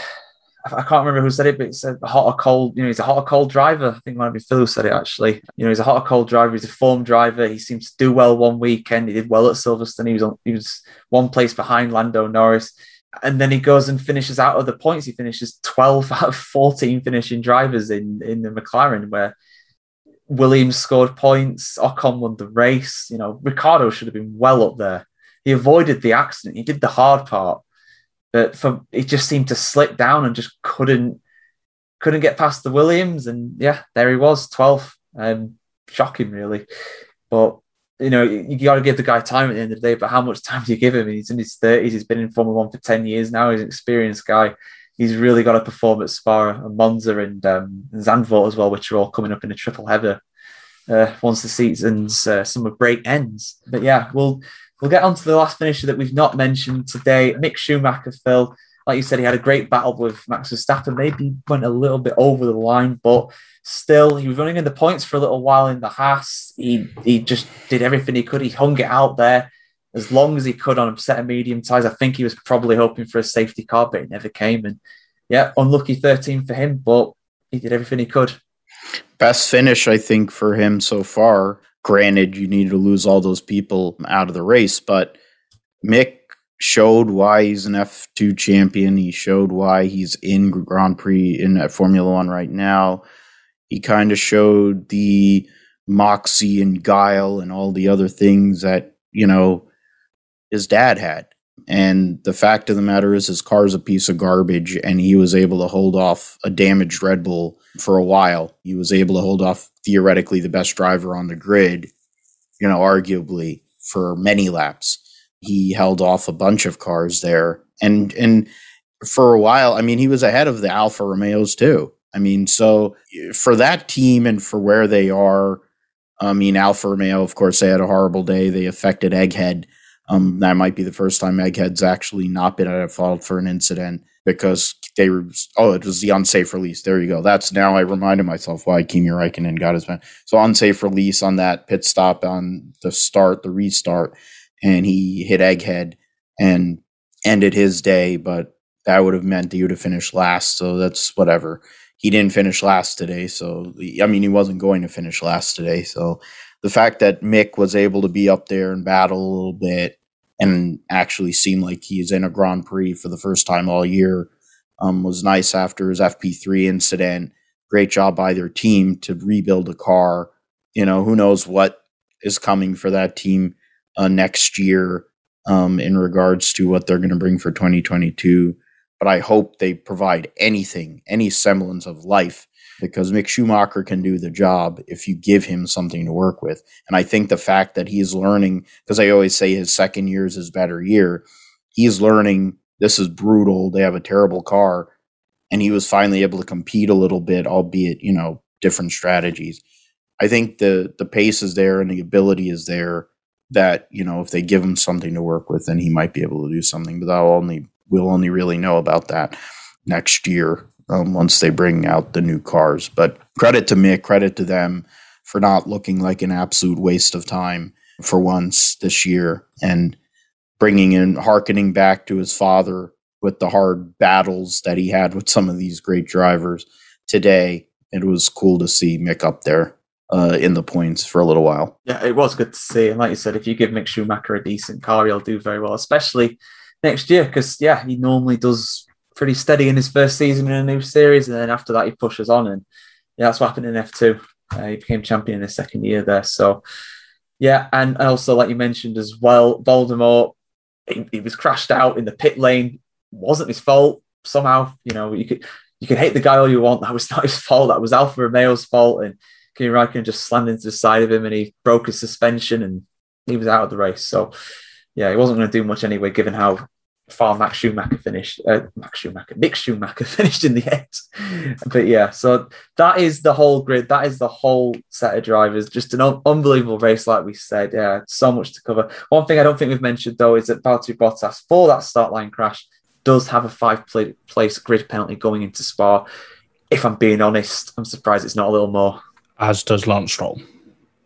I can't remember who said it, but it's a hot or cold. You know, he's a hot or cold driver. I think might be Phil who said it actually. You know, he's a hot or cold driver. He's a form driver. He seems to do well one weekend. He did well at Silverstone. He was on, he was one place behind Lando Norris and then he goes and finishes out of the points. He finishes 12 out of 14 finishing drivers in, in the McLaren, where Williams scored points, Ocon won the race. You know, Ricciardo should have been well up there. He avoided the accident. He did the hard part, but for he just seemed to slip down and just couldn't couldn't get past the Williams. And yeah, there he was, 12th. Um, shocking, really. But you know, you got to give the guy time at the end of the day. But how much time do you give him? He's in his 30s. He's been in Formula One for 10 years now. He's an experienced guy he's really got to perform at Spa and Monza and um, Zandvoort as well, which are all coming up in a triple header uh, once the season's uh, summer break ends. But yeah, we'll we'll get on to the last finisher that we've not mentioned today, Mick Schumacher. Phil, like you said, he had a great battle with Max Verstappen. Maybe went a little bit over the line, but still, he was running in the points for a little while in the Haas. He he just did everything he could. He hung it out there as long as he could on a set of medium tires. I think he was probably hoping for a safety car, but it never came. And yeah, unlucky 13 for him, but he did everything he could. Best finish, I think, for him so far. Granted, you need to lose all those people out of the race, but Mick showed why he's an F2 champion. He showed why he's in Grand Prix in Formula One right now. He kind of showed the moxie and guile and all the other things that, you know, his dad had. And the fact of the matter is, his car's a piece of garbage, and he was able to hold off a damaged Red Bull for a while. He was able to hold off theoretically the best driver on the grid, you know, arguably for many laps. He held off a bunch of cars there, and and for a while, I mean, he was ahead of the Alfa Romeos too. I mean, so for that team and for where they are, I mean, Alfa Romeo, of course, they had a horrible day. They affected Egghead um, that might be the first time Egghead's actually not been at fault for an incident because they were, oh, it was the unsafe release. There you go. That's now I reminded myself why Kimi Räikkönen got his ban. So unsafe release on that pit stop on the start, the restart, and he hit Egghead and ended his day, but that would have meant that he would have finished last. So that's whatever. He didn't finish last today. So, I mean, he wasn't going to finish last today. So the fact that Mick was able to be up there and battle a little bit and actually seem like he's in a Grand Prix for the first time all year um, was nice after his FP3 incident. Great job by their team to rebuild a car. You know, who knows what is coming for that team uh, next year um, in regards to what they're going to bring for 2022. But I hope they provide anything, any semblance of life because Mick Schumacher can do the job if you give him something to work with. And I think the fact that he's learning, because I always say his second year is his better year, he's learning this is brutal. They have a terrible car. And he was finally able to compete a little bit, albeit, you know, different strategies. I think the the pace is there and the ability is there that, you know, if they give him something to work with, then he might be able to do something. But I'll only we'll only really know about that next year um, once they bring out the new cars. But credit to Mick, credit to them for not looking like an absolute waste of time for once this year and bringing in, harkening back to his father with the hard battles that he had with some of these great drivers today. It was cool to see Mick up there uh, in the points for a little while. Yeah, it was good to see. And like you said, if you give Mick Schumacher a decent car, he'll do very well, especially next year, because yeah, he normally does pretty steady in his first season in a new series, and then after that he pushes on, and yeah, that's what happened in F two. Uh, he became champion in his second year there. So yeah, and also like you mentioned as well, Voldemort, he, he was crashed out in the pit lane. wasn't his fault somehow. You know, you could you can hate the guy all you want. That was not his fault. That was Alfa Romeo's fault, and Kimi Räikkönen just slammed into the side of him, and he broke his suspension, and he was out of the race. So yeah, he wasn't going to do much anyway, given how far Max Schumacher finished. Uh, Max Schumacher, Mick Schumacher finished in the end. but yeah, so that is the whole grid. That is the whole set of drivers. Just an un- unbelievable race, like we said. Yeah, so much to cover. One thing I don't think we've mentioned though is that Valtteri Bottas for that start line crash does have a five place grid penalty going into Spa. If I'm being honest, I'm surprised it's not a little more. As does Lance Stroll.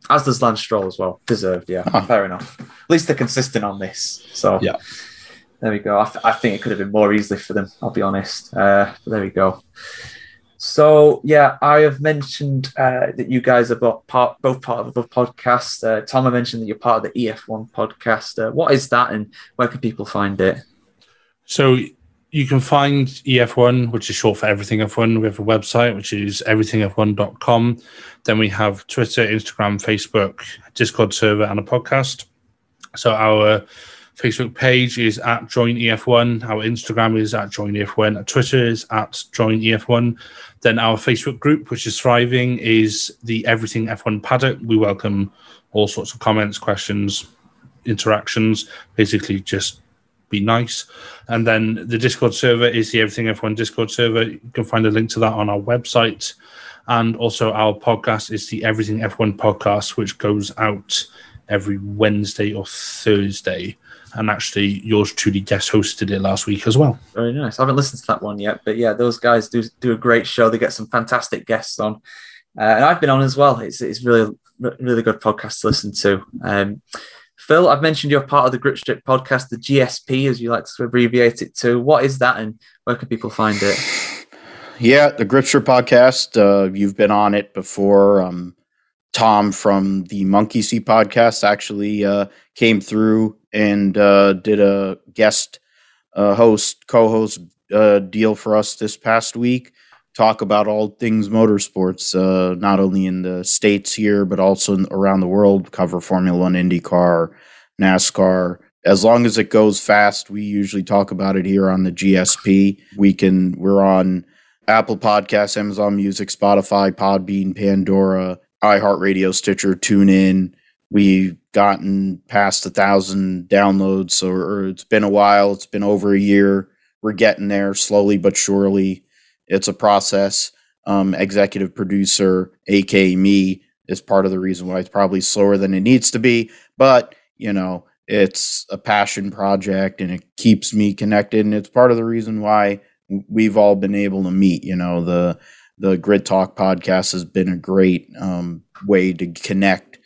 As does Lance Stroll as well. Deserved, yeah. Huh. Fair enough. At least they're consistent on this. So yeah. There we go. I, th- I, think it could have been more easily for them. I'll be honest. Uh, there we go. So yeah, I have mentioned uh, that you guys are both part, both part of the podcast. Uh, Tom, I mentioned that you're part of the EF1 podcast. Uh, what is that, and where can people find it? So you can find EF1, which is short for Everything F1. We have a website, which is everythingf1.com. Then we have Twitter, Instagram, Facebook, Discord server, and a podcast. So our Facebook page is at Join EF1. Our Instagram is at Join EF1. Our Twitter is at Join EF1. Then our Facebook group, which is thriving, is the Everything F1 Paddock. We welcome all sorts of comments, questions, interactions. Basically, just be nice. And then the Discord server is the Everything F1 Discord server. You can find a link to that on our website. And also, our podcast is the Everything F1 podcast, which goes out every Wednesday or Thursday and actually yours truly guest hosted it last week as well. Very nice. I haven't listened to that one yet, but yeah, those guys do do a great show. They get some fantastic guests on, uh, and I've been on as well. It's it's really really good podcast to listen to. Um, Phil, I've mentioned you're part of the Grip Strip podcast, the GSP, as you like to abbreviate it to. What is that, and where can people find it? Yeah, the Grip Strip podcast. Uh, you've been on it before. Um, Tom from the Monkey See podcast actually uh, came through and uh, did a guest uh, host, co host uh, deal for us this past week. Talk about all things motorsports, uh, not only in the States here, but also around the world. Cover Formula One, IndyCar, NASCAR. As long as it goes fast, we usually talk about it here on the GSP. We can, we're on Apple Podcasts, Amazon Music, Spotify, Podbean, Pandora, iHeartRadio, Stitcher, TuneIn. We've gotten past a thousand downloads, so or it's been a while. It's been over a year. We're getting there slowly but surely. It's a process. Um, executive producer, aka me, is part of the reason why it's probably slower than it needs to be. But you know, it's a passion project, and it keeps me connected, and it's part of the reason why we've all been able to meet. You know, the the Grid Talk podcast has been a great um, way to connect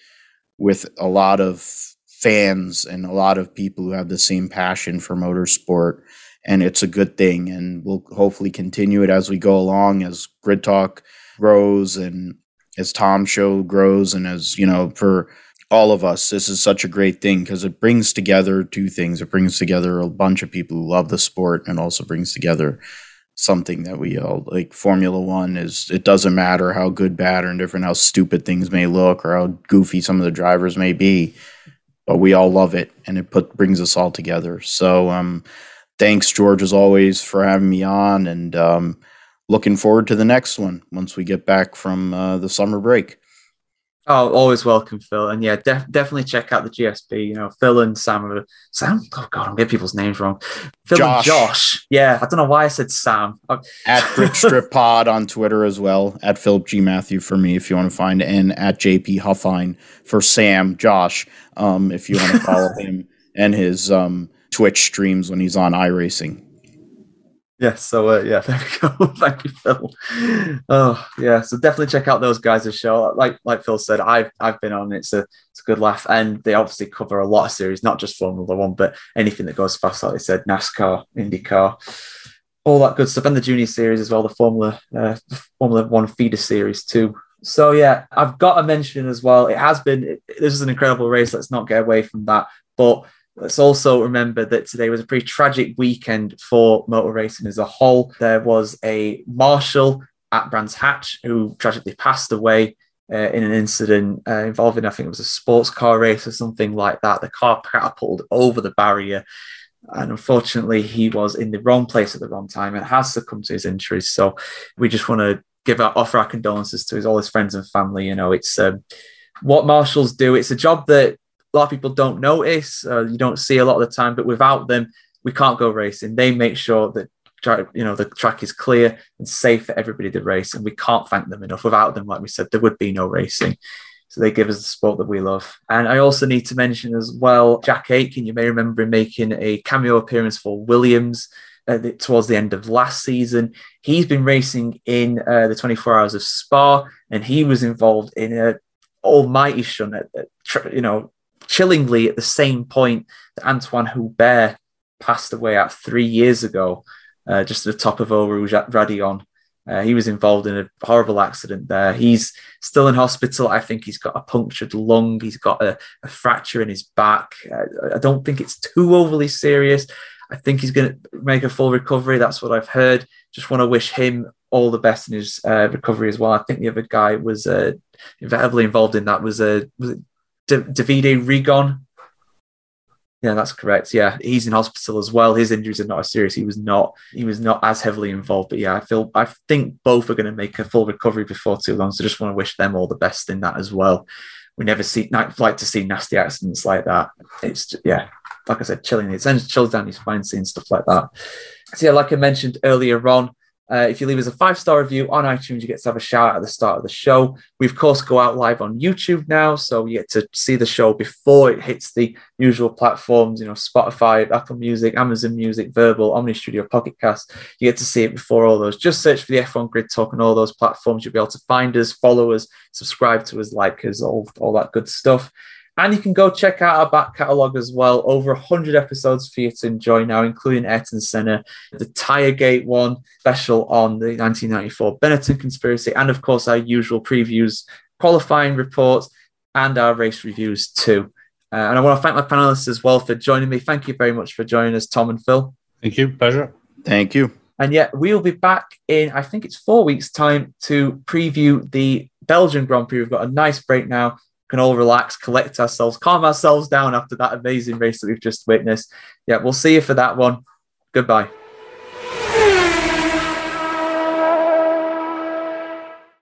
with a lot of fans and a lot of people who have the same passion for motorsport. And it's a good thing. And we'll hopefully continue it as we go along, as Grid Talk grows and as Tom Show grows. And as, you know, for all of us, this is such a great thing because it brings together two things. It brings together a bunch of people who love the sport and also brings together something that we all like formula one is it doesn't matter how good bad or indifferent how stupid things may look or how goofy some of the drivers may be but we all love it and it put brings us all together. So um thanks george as always for having me on and um looking forward to the next one once we get back from uh, the summer break Oh, always welcome, Phil. And yeah, def- definitely check out the GSP. You know, Phil and Sam are Sam. Oh God, I'm getting people's names wrong. Phil Josh. and Josh. Yeah, I don't know why I said Sam. at Grip Strip Pod on Twitter as well. At Philip G Matthew for me if you want to find, and at JP Huffine for Sam Josh. Um, if you want to follow him and his um Twitch streams when he's on iRacing. Yeah, so uh, yeah, there we go. Thank you, Phil. Oh yeah, so definitely check out those guys' show. Like like Phil said, I've I've been on. It's a it's a good laugh, and they obviously cover a lot of series, not just Formula One, but anything that goes fast. Like they said, NASCAR, IndyCar, all that good stuff, and the Junior Series as well, the Formula uh, Formula One feeder series too. So yeah, I've got to mention as well. It has been this is an incredible race. Let's not get away from that, but Let's also remember that today was a pretty tragic weekend for motor racing as a whole. There was a marshal at Brands Hatch who tragically passed away uh, in an incident uh, involving, I think it was a sports car race or something like that. The car catapulted over the barrier. And unfortunately, he was in the wrong place at the wrong time and has succumbed to his injuries. So we just want to give our offer our condolences to his all his friends and family. You know, it's um, what marshals do. It's a job that a lot of people don't notice. Uh, you don't see a lot of the time, but without them, we can't go racing. They make sure that you know the track is clear and safe for everybody to race, and we can't thank them enough. Without them, like we said, there would be no racing. So they give us the sport that we love. And I also need to mention as well Jack Aitken. You may remember him making a cameo appearance for Williams. Uh, towards the end of last season. He's been racing in uh, the 24 Hours of Spa, and he was involved in a almighty shunt at, at you know chillingly at the same point that Antoine Hubert passed away at three years ago, uh, just at the top of Eau Rouge at Raidillon. Uh, he was involved in a horrible accident there. He's still in hospital. I think he's got a punctured lung. He's got a, a fracture in his back. Uh, I don't think it's too overly serious. I think he's going to make a full recovery. That's what I've heard. Just want to wish him all the best in his uh, recovery as well. I think the other guy was uh, heavily involved in that was uh, was it Davide Rigon. Yeah, that's correct. Yeah, he's in hospital as well. His injuries are not as serious. He was not. He was not as heavily involved. But yeah, I feel. I think both are going to make a full recovery before too long. So just want to wish them all the best in that as well. We never see like to see nasty accidents like that. It's yeah, like I said, chilling. It sends chills down your spine seeing stuff like that. So yeah, like I mentioned earlier on, uh, if you leave us a five star review on iTunes, you get to have a shout out at the start of the show. We, of course, go out live on YouTube now. So you get to see the show before it hits the usual platforms, you know, Spotify, Apple Music, Amazon Music, Verbal, Omny Studio, Pocket Cast. You get to see it before all those. Just search for the F1 Grid Talk on all those platforms. You'll be able to find us, follow us, subscribe to us, like us, all, all that good stuff. And you can go check out our back catalogue as well. Over 100 episodes for you to enjoy now, including Ayrton Senna, the Tiregate one, special on the 1994 Benetton conspiracy, and of course, our usual previews qualifying reports, and our race reviews too. Uh, and I want to thank my panelists as well for joining me. Thank you very much for joining us, Tom and Phil. Thank you. Pleasure. Thank you. And yet we'll be back in, I think it's four weeks' time to preview the Belgian Grand Prix. We've got a nice break now. Can all relax, collect ourselves, calm ourselves down after that amazing race that we've just witnessed. Yeah, we'll see you for that one. Goodbye.